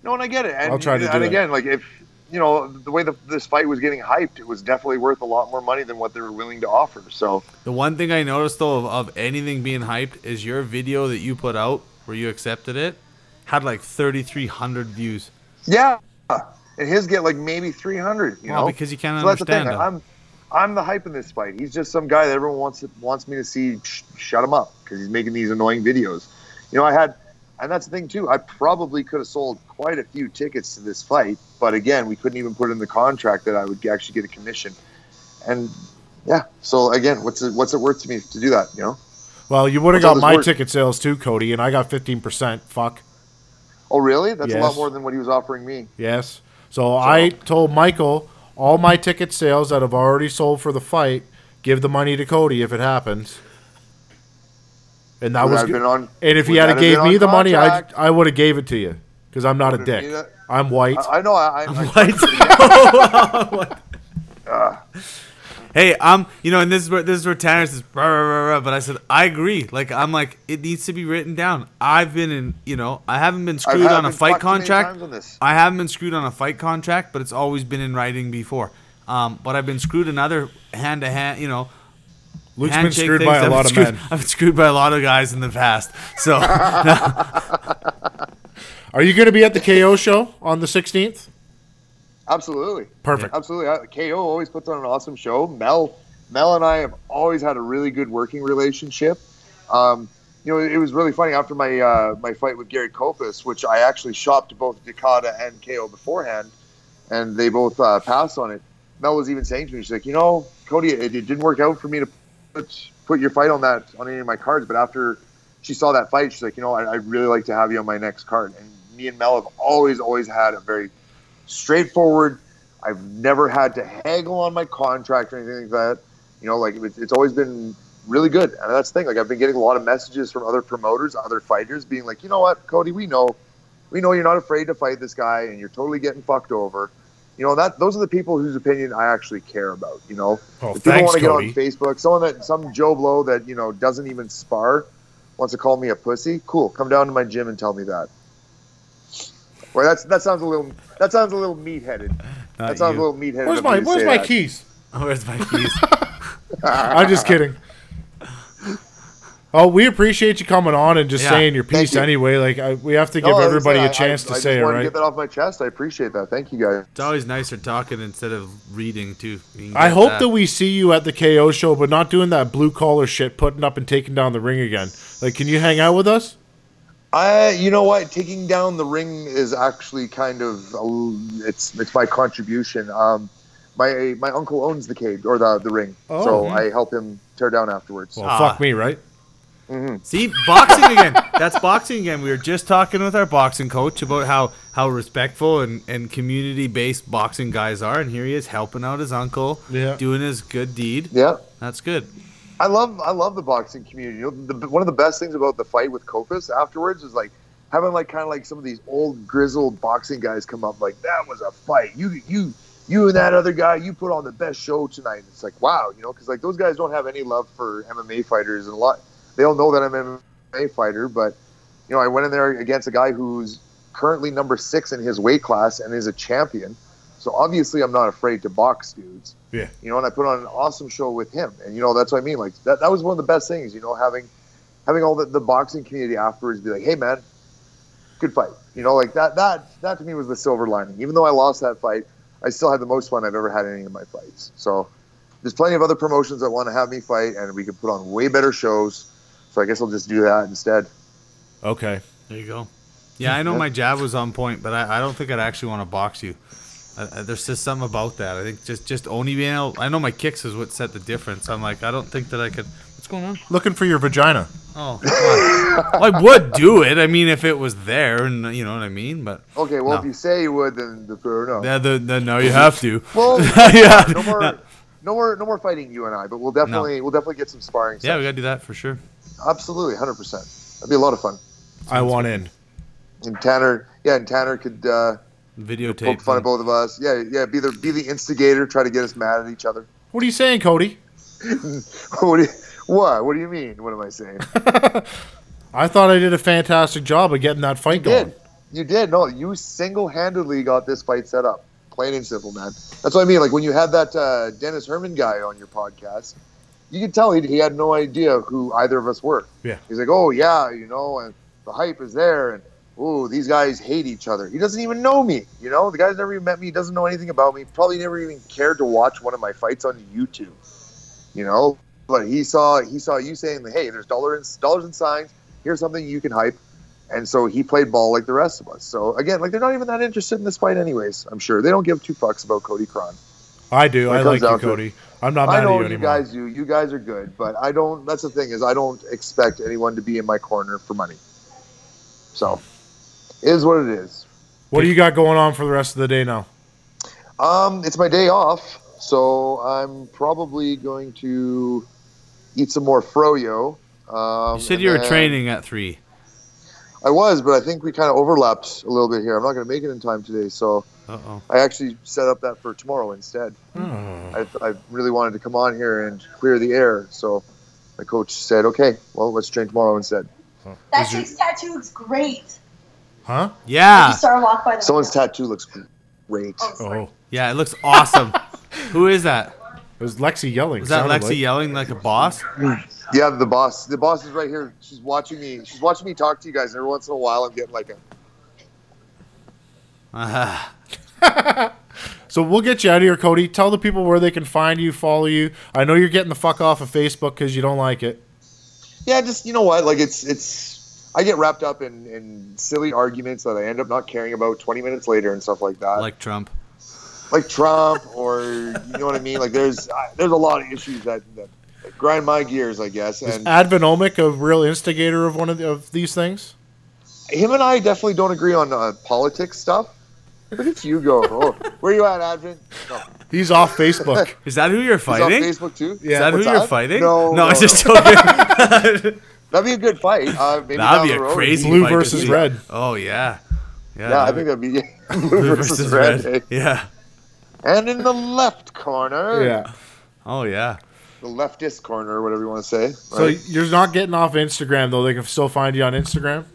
No, and I get it. And, I'll try to and, do it. again, like if you know the way the, this fight was getting hyped, it was definitely worth a lot more money than what they were willing to offer. So The one thing I noticed though of, of anything being hyped is your video that you put out where you accepted it had like 3,300 views. yeah, and his get like maybe 300. You Well, know, because you can't So that's the thing. understand. I'm I'm the hype in this fight. He's just some guy that everyone wants wants me to see sh- shut him up because he's making these annoying videos. You know, I had, and that's the thing too. I probably could have sold quite a few tickets to this fight, but again, we couldn't even put in the contract that I would actually get a commission. And yeah, so again, what's it what's it worth to me to do that? You know? well, you would have got my worth? ticket sales too, Cody, and I got fifteen percent. Fuck Oh, really? That's a lot more than what he was offering me. yes. So, I told Michael all my ticket sales that have already sold for the fight, give the money to Cody if it happens. And that Would was good. on- And if he had gave me the money, I? I would have gave it to you because I'm not a Would have dick. I'm white. I, I know. I, I White. uh, Hey, um, you know, and this is where this is where Tanner says, "Rah, rah, rah, rah," but I said I agree. Like I'm like it needs to be written down. I've been in, you know, I haven't been I've screwed on a fight fucked too many contract. times on this. I haven't been screwed on a fight contract, but it's always been in writing before. Um, but I've been screwed in other hand to hand, you know. Luke's been screwed things. by a I've lot been of screwed- men. I've been screwed by a lot of guys in the past. So Are you going to be at the KO show on the 16th? Absolutely. Perfect. Absolutely. KO always puts on an awesome show. Mel, Mel and I have always had a really good working relationship. Um, you know, it was really funny after my uh, my fight with Gary Kopis, which I actually shopped both Dakota and KO beforehand, and they both uh, passed on it. Mel was even saying to me, she's like, you know, Cody, it, it didn't work out for me to put, put your fight on that on any of my cards, but after she saw that fight, she's like, you know, I, I'd really like to have you on my next card. And me and Mel have always, always had a very straightforward. I've never had to haggle on my contract or anything like that. You know, like it's, it's always been really good. And that's the thing. Like I've been getting a lot of messages from other promoters, other fighters, being like, you know what, Cody, we know we know you're not afraid to fight this guy, and you're totally getting fucked over. You know that those are the people whose opinion I actually care about. You know, Oh, if people want to get on Facebook, someone that some Joe Blow that you know doesn't even spar wants to call me a pussy. Cool, come down to my gym and tell me that. Well, that's that sounds a little that sounds a little meat headed. Not That sounds you. a little meat headed. Where's my Where's my keys? Oh, where's my keys? I'm just kidding. Oh, we appreciate you coming on and just Yeah. saying your piece you. anyway. Like I, we have to give No, everybody said, a uh, I- chance I, to I say just it, wanted right? to get that off my chest. I appreciate that. Thank you guys. It's always nicer talking instead of reading too. I get hope that we see you at the KO show, but not doing that blue collar shit, putting up and taking down the ring again. Like, can you hang out with us? I, you know what, taking down the ring is actually kind of a, it's it's my contribution. Um, my my uncle owns the cage or the the ring, Oh. so I help him tear down afterwards. Well, Ah. fuck me, right? See, boxing again. That's boxing again. We were just talking with our boxing coach about how, how respectful and, and community based boxing guys are, and here he is helping out his uncle, Yeah. doing his good deed. Yeah, That's good. I love I love the boxing community. You know, the, one of the best things about the fight with Kokas afterwards is like having like kind of like some of these old grizzled boxing guys come up like that was a fight. You you you and that other guy, you put on the best show tonight. It's like wow, you know, because like those guys don't have any love for MMA fighters and a lot. They don't know that I'm an MMA fighter, but you know, I went in there against a guy who's currently number six in his weight class and is a champion. So obviously, I'm not afraid to box dudes Yeah. you know, and I put on an awesome show with him. And you know, that's what I mean. Like that, that was one of the best things, you know, having having all the, the boxing community afterwards be like, hey man, good fight. You know, like that that that to me was the silver lining. Even though I lost that fight, I still had the most fun I've ever had in any of my fights. So there's plenty of other promotions that want to have me fight and we could put on way better shows. So I guess I'll just do that instead. Okay. There you go. Yeah, I know my jab was on point, but I, I don't think I'd actually want to box you. I, I, there's just something about that. I think just just only being able. I know my kicks is what set the difference. I'm like, I don't think that I could. What's going on? Looking for your vagina. Oh, well, I would do it. I mean, if it was there, and you know what I mean. But Okay, well No. if you say you would then the no. yeah, the, the, no, you have to. Well yeah, no more no. no more no more fighting you and I, but we'll definitely we'll definitely get some sparring. yeah, we gotta do that for sure. Absolutely, hundred percent. That'd be a lot of fun. I want in. And Tanner, yeah, and Tanner could uh, Videotape. poke fun at both of us. Yeah, yeah, be the be the instigator, try to get us mad at each other. What are you saying, Cody? what? Do you, what? What do you mean? What am I saying? I thought I did a fantastic job of getting that fight You going. did. You did. No, you single-handedly got this fight set up. Plain and simple, man. That's what I mean. Like when you had that uh, Dennis Herman guy on your podcast, you could tell he, he had no idea who either of us were. Yeah. He's like, oh yeah, you know, and the hype is there, and oh, these guys hate each other. He doesn't even know me. You know, the guy's never even met me. He doesn't know anything about me. Probably never even cared to watch one of my fights on YouTube. You know, but he saw he saw you saying, hey, there's dollars dollars and signs. Here's something you can hype. And so he played ball like the rest of us. So again, like they're not even that interested in this fight, anyways. I'm sure they don't give two fucks about Cody Krahn. I do. When I like you, down to it. Cody. I'm not mad I at know you you anymore. guys do. You guys are good, but I don't. That's the thing is, I don't expect anyone to be in my corner for money. So, is what it is. What do you got going on for the rest of the day now? Um, it's my day off, so I'm probably going to eat some more froyo. Um, You said you were training at three. I was, but I think we kind of overlapped a little bit here. I'm not going to make it in time today, so Uh oh. I actually set up that for tomorrow instead. I, I really wanted to come on here and clear the air, so my coach said, "Okay, well, let's train tomorrow instead." That Is your- tattoo looks great. Huh? Yeah. You saw her walk by the Someone's window. tattoo looks great. Oh, sorry. Oh. Yeah, it looks awesome. Who is that? It was Lexi yelling. Was that sounded Lexi like. yelling like a boss? Yeah, the boss. The boss is right here. She's watching me. She's watching me talk to you guys. And every once in a while, I'm getting like a. Uh, So we'll get you out of here, Cody. Tell the people where they can find you, follow you. I know you're getting the fuck off of Facebook because you don't like it. Yeah, just you know what? Like it's it's. I get wrapped up in, in silly arguments that I end up not caring about 20 minutes later and stuff like that. like Trump. like Trump or you know what I mean. Like there's uh, there's a lot of issues that, that, that grind my gears, I guess. Is And Advonomic a real instigator of one of, the, of these things? him and I definitely don't agree on uh, politics stuff. Look at you go. Oh, where you at, Advin? No, He's off Facebook. Is that who you're he's on fighting? Facebook too. Is that who you're that? fighting? No, no, no, it's just no. joking. That'd be a good fight. Uh, maybe That'd be a road. crazy Blue fight versus red. Oh yeah. Yeah, yeah I think that'd be blue versus, red. eh? Yeah. And in the left corner, Yeah. Oh yeah. the leftist corner, or whatever you want to say. So you're not getting off Instagram though. They can still find you on Instagram.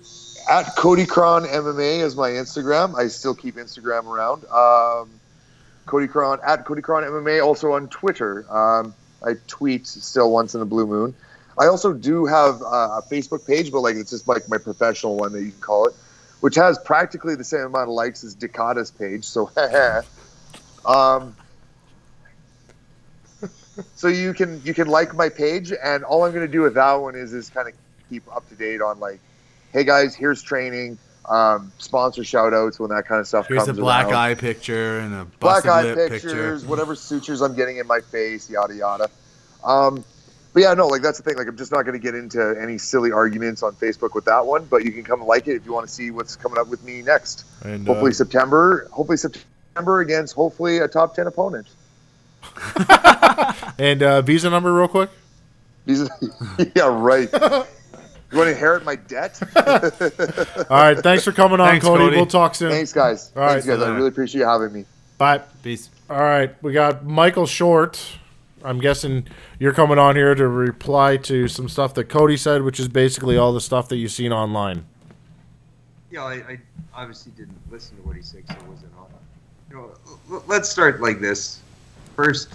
at Cody Krahn MMA is my Instagram. I still keep Instagram around. Um, Cody Krahn at Cody Krahn MMA. Also on Twitter. Um, I tweet still once in a blue moon. I also do have a Facebook page, but like it's just like my professional one that you can call it, which has practically the same amount of likes as Dakata's page. So, um, so you can you can like my page, and all I'm going to do with that one is is kind of keep up to date on like, hey guys, here's training, um, sponsor shout outs when that kind of stuff Here's a black around. eye picture and a black eye lip pictures, picture. whatever sutures I'm getting in my face, yada yada. Um, but yeah, no, like that's the thing. Like I'm just not going to get into any silly arguments on Facebook with that one. But you can come and like it if you want to see what's coming up with me next. And Hopefully uh, September. Hopefully September against hopefully a top ten opponent. and uh, visa number real quick. Visa. yeah, right. you want to inherit my debt? All right. Thanks for coming on, Thanks, Cody. Cody. We'll talk soon. Thanks, guys. All right. Thanks, guys. I really appreciate you having me. Bye. Peace. All right, we got Michael Short. I'm guessing you're coming on here to reply to some stuff that Cody said, which is basically all the stuff that you've seen online. Yeah, I, I obviously didn't listen to what he said, so I wasn't on. You know, let's start like this. First,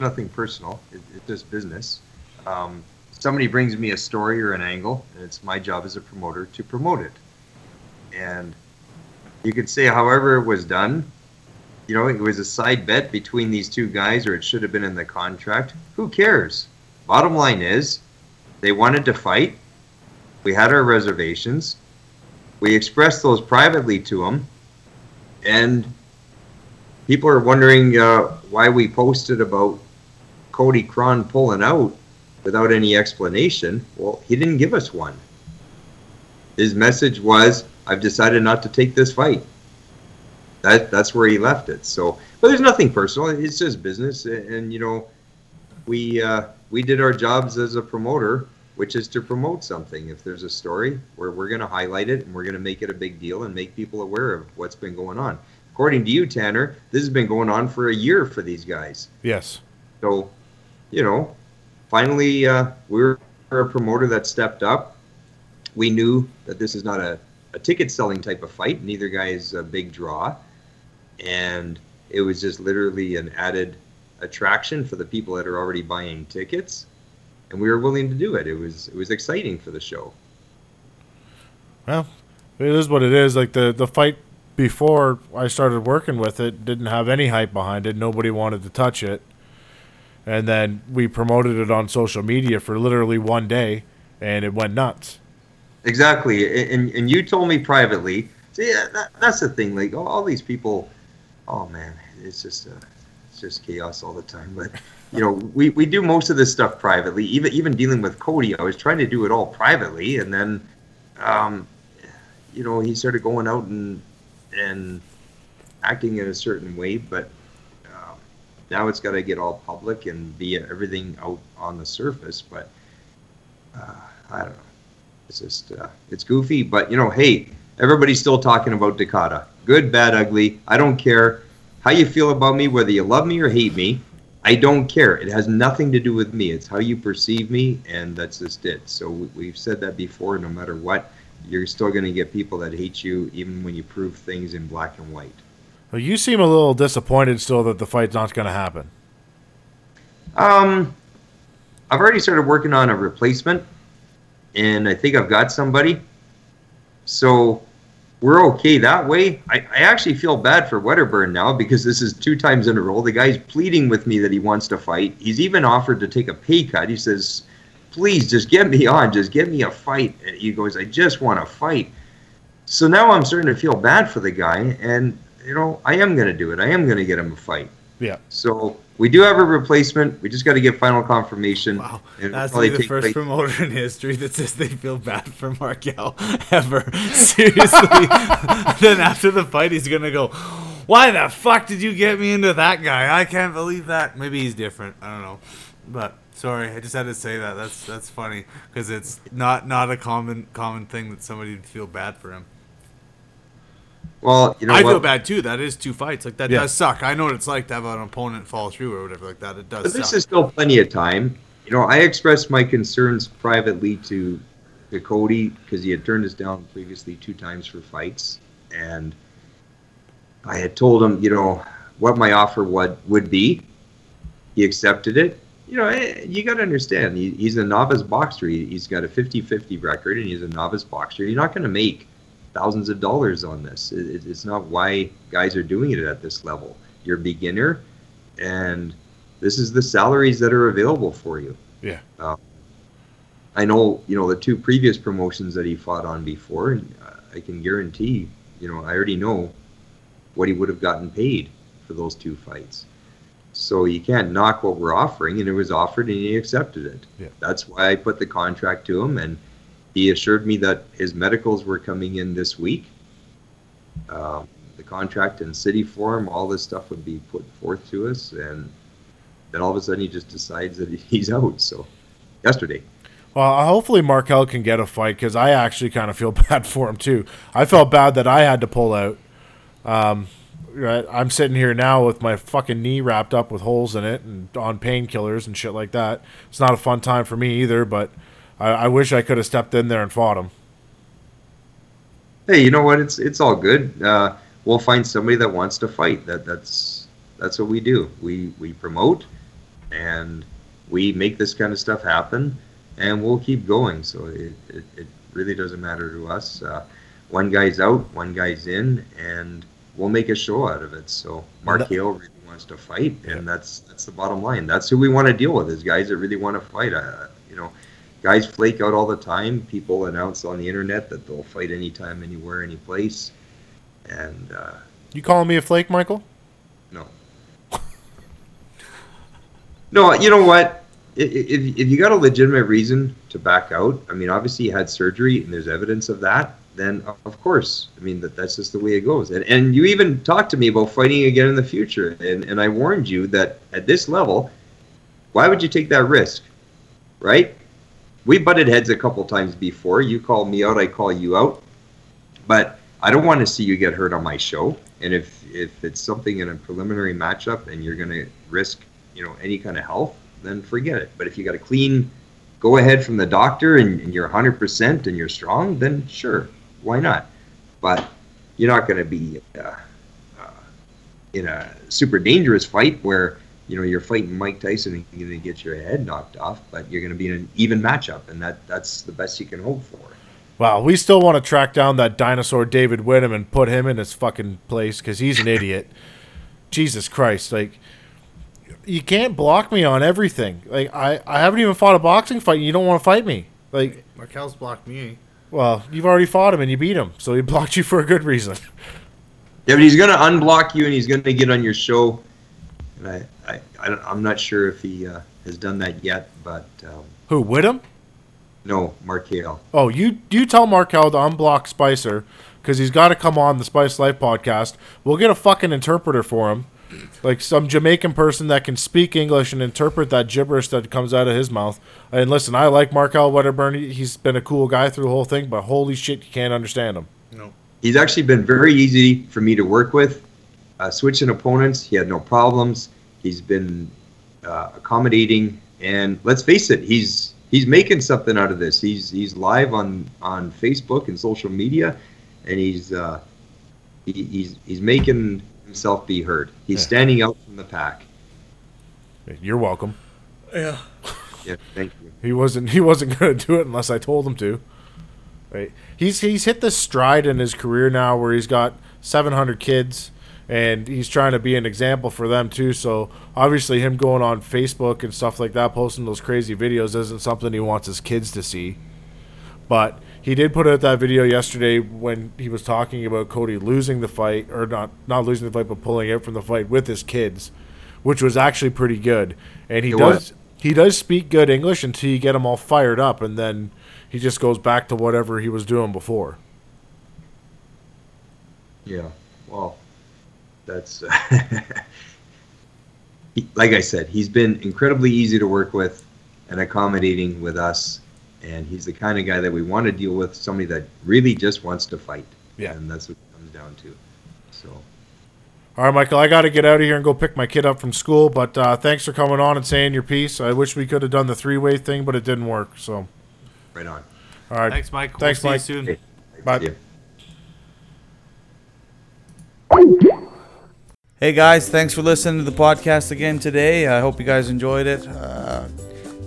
nothing personal. It, it's just business. Um, somebody brings me a story or an angle, and it's my job as a promoter to promote it. And you could say, however, it was done. You know, it was a side bet between these two guys, or it should have been in the contract. Who cares? Bottom line is, they wanted to fight. We had our reservations. We expressed those privately to them, and people are wondering uh, why we posted about Cody Krahn pulling out without any explanation. Well, he didn't give us one. His message was, "I've decided not to take this fight." That that's where he left it. So, but there's nothing personal. It's just business, and, and you know, we uh, we did our jobs as a promoter, which is to promote something. If there's a story, where we're going to highlight it and we're going to make it a big deal and make people aware of what's been going on. According to you, Tanner, this has been going on for a year for these guys. Yes. So, you know, finally, uh, we're a promoter that stepped up. We knew that this is not a, a ticket selling type of fight. Neither guy is a big draw. And it was just literally an added attraction for the people that are already buying tickets. And we were willing to do it. It was it was exciting for the show. Well, it is what it is. Like the the fight before I started working with it didn't have any hype behind it. Nobody wanted to touch it. And then we promoted it on social media for literally one day, and it went nuts. Exactly, and and you told me privately. See, that, that's the thing. Like all, all these people, oh man, it's just uh, it's just chaos all the time. But you know, we, we do most of this stuff privately. Even even dealing with Cody, I was trying to do it all privately, and then, um, you know, he started going out and and acting in a certain way, but um, now it's got to get all public and be everything out on the surface. But uh, I don't know. It's just uh, it's goofy, but you know, hey, everybody's still talking about Dakota. Good, bad, ugly. I don't care how you feel about me, whether you love me or hate me. I don't care. It has nothing to do with me. It's how you perceive me, and that's just it. So we- we've said that before. No matter what, you're still going to get people that hate you, even when you prove things in black and white. Well, you seem a little disappointed still that the fight's not going to happen. Um, I've already started working on a replacement, and I think I've got somebody. So we're okay that way. I, I actually feel bad for Wedderburn now because this is two times in a row. The guy's pleading with me that he wants to fight. He's even offered to take a pay cut. He says, "Please, just get me on. Just get me a fight." And he goes, "I just want to fight." So now I'm starting to feel bad for the guy, and you know I am going to do it. I am going to get him a fight. Yeah. So we do have a replacement. We just got to get final confirmation. Wow, and that's like the first place- promoter in history that says they feel bad for Markel ever. Seriously. then after the fight, he's gonna go, "Why the fuck did you get me into that guy? I can't believe that." Maybe he's different. I don't know, but sorry, I just had to say that. That's that's funny because it's not not a common common thing that somebody would feel bad for him. Well, you know I what? feel bad too. That is two fights. Like that Yeah. does suck. I know what it's like to have an opponent fall through or whatever like that. It does But this suck. is still plenty of time. You know, I expressed my concerns privately to, to Cody because he had turned us down previously two times for fights, and I had told him, you know, what my offer would would be. He accepted it. You know, eh, you got to understand, he, he's a novice boxer. He, he's got a 50-50 record, and he's a novice boxer. You're not going to make thousands of dollars on this. It, it- it's not why guys are doing it at this level. You're a beginner, and this is the salaries that are available for you. Yeah. Uh, I know, you know, the two previous promotions that he fought on before, and I can guarantee, you know, I already know what he would have gotten paid for those two fights. So you can't knock what we're offering, and it was offered, and he accepted it. Yeah. That's why I put the contract to him, and he assured me that his medicals were coming in this week. Um, the contract and city form, all this stuff would be put forth to us, and then all of a sudden he just decides that he's out. So yesterday, Well, hopefully Markel can get a fight because I actually kind of feel bad for him too. I felt bad that I had to pull out. Um, I'm sitting here now with my fucking knee wrapped up with holes in it and on painkillers and shit like that. It's not a fun time for me either, but I, I wish I could have stepped in there and fought him. hey, you know what? It's it's all good. Uh, we'll find somebody that wants to fight. That that's that's what we do. We we promote, and we make this kind of stuff happen, and we'll keep going. So it it, it really doesn't matter to us. Uh, one guy's out, one guy's in, and we'll make a show out of it. So Markel really wants to fight, and that's that's the bottom line. That's who we want to deal with is guys that really want to fight. Uh, you know, guys flake out all the time. People announce on the internet that they'll fight anytime, anywhere, any place, and uh, You calling me a flake, Michael? no. No, you know what? If, if you got a legitimate reason to back out, I mean, obviously you had surgery and there's evidence of that, then of course, I mean, that, that's just the way it goes. And, and you even talked to me about fighting again in the future. And, and I warned you that at this level, why would you take that risk? Right? We butted heads a couple times before. You call me out, I call you out. But I don't want to see you get hurt on my show. And if if it's something in a preliminary matchup and you're going to risk, you know, any kind of health, then forget it. But if you got a clean go ahead from the doctor and, and you're 100% and you're strong, then sure, why not? But you're not going to be uh, uh, in a super dangerous fight where you know you're fighting Mike Tyson and you're going to get your head knocked off, but you're going to be in an even matchup, and that that's the best you can hope for. Wow, we still want to track down that dinosaur David Whittam and put him in his fucking place because he's an idiot. Jesus Christ, like you can't block me on everything. Like I, I haven't even fought a boxing fight. and You don't want to fight me. Like, Markel's blocked me. well, you've already fought him and you beat him, so he blocked you for a good reason. Yeah, but he's going to unblock you and he's going to get on your show. And I, I, I don't, I'm not sure if he uh, has done that yet, but um, Who Whittam? no, Markel. Oh, you you tell Markel to unblock Spicer because he's got to come on the Spice Life podcast. We'll get a fucking interpreter for him, like some Jamaican person that can speak English and interpret that gibberish that comes out of his mouth. And listen, I like Markel Wedderburn. He- He's been a cool guy through the whole thing, but holy shit, you can't understand him. No. He's actually been very easy for me to work with. Uh, switching opponents, he had no problems. He's been uh, accommodating, and let's face it, he's he's making something out of this. He's he's live on on Facebook and social media, and he's uh, he, he's he's making himself be heard. He's Yeah. standing out from the pack. You're welcome. Yeah. Yeah, thank you. He wasn't he wasn't gonna do it unless I told him to. Right. He's he's hit this stride in his career now where he's got 700 kids and he's trying to be an example for them too. So obviously him going on Facebook and stuff like that, posting those crazy videos isn't something he wants his kids to see. But he did put out that video yesterday when he was talking about Cody losing the fight or not not losing the fight but pulling out from the fight with his kids, which was actually pretty good. And he It does was. he does speak good English until you get him all fired up, and then he just goes back to whatever he was doing before. Yeah, well, that's like I said. He's been incredibly easy to work with and accommodating with us, and he's the kind of guy that we want to deal with. Somebody that really just wants to fight. Yeah. and that's what it comes down to. So All right, Michael, I got to get out of here and go pick my kid up from school. But uh, thanks for coming on and saying your piece. I wish we could have done the three way thing, but it didn't work. So, right on. all right. Thanks, Mike. Thanks, we'll Mike. See you soon. Bye. Hey guys, thanks for listening to the podcast again today. I hope you guys enjoyed it. Uh,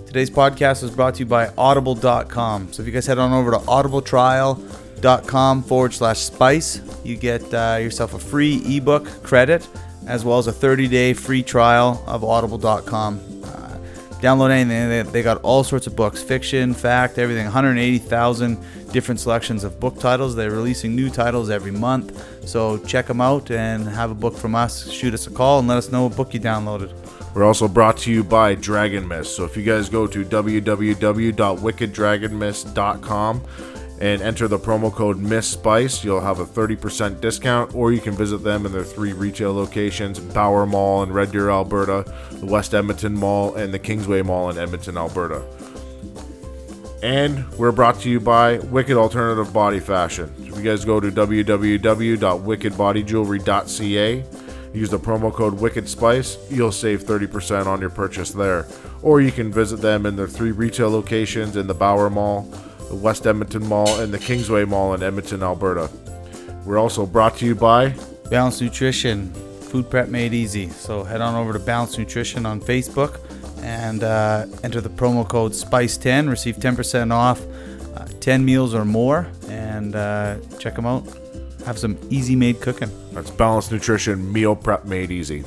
today's podcast was brought to you by audible.com. So if you guys head on over to audibletrial.com forward slash spice, you get uh, yourself a free ebook credit as well as a 30 day free trial of audible.com. Uh, download anything. They, they got all sorts of books fiction, fact, everything. 180,000 different selections of book titles. They're releasing new titles every month. So check them out and have a book from us. Shoot us a call and let us know what book you downloaded. We're also brought to you by Dragon Mist. So if you guys go to www.wickeddragonmist.com and enter the promo code MISSPICE, you'll have a 30% discount, or you can visit them in their three retail locations Bower Mall in Red Deer, Alberta, the West Edmonton Mall, and the Kingsway Mall in Edmonton, Alberta. And we're brought to you by Wicked Alternative Body Fashion. If you guys go to www.wickedbodyjewelry.ca, use the promo code Wicked Spice, you'll save 30% on your purchase there. Or you can visit them in their three retail locations in the Bower Mall, the West Edmonton Mall, and the Kingsway Mall in Edmonton, Alberta. We're also brought to you by Balanced Nutrition, food prep made easy. So head on over to Balanced Nutrition on Facebook and uh, enter the promo code SPICE10, receive 10% off uh, 10 meals or more, and uh, check them out. Have some easy made cooking. that's Balanced Nutrition Meal Prep Made Easy.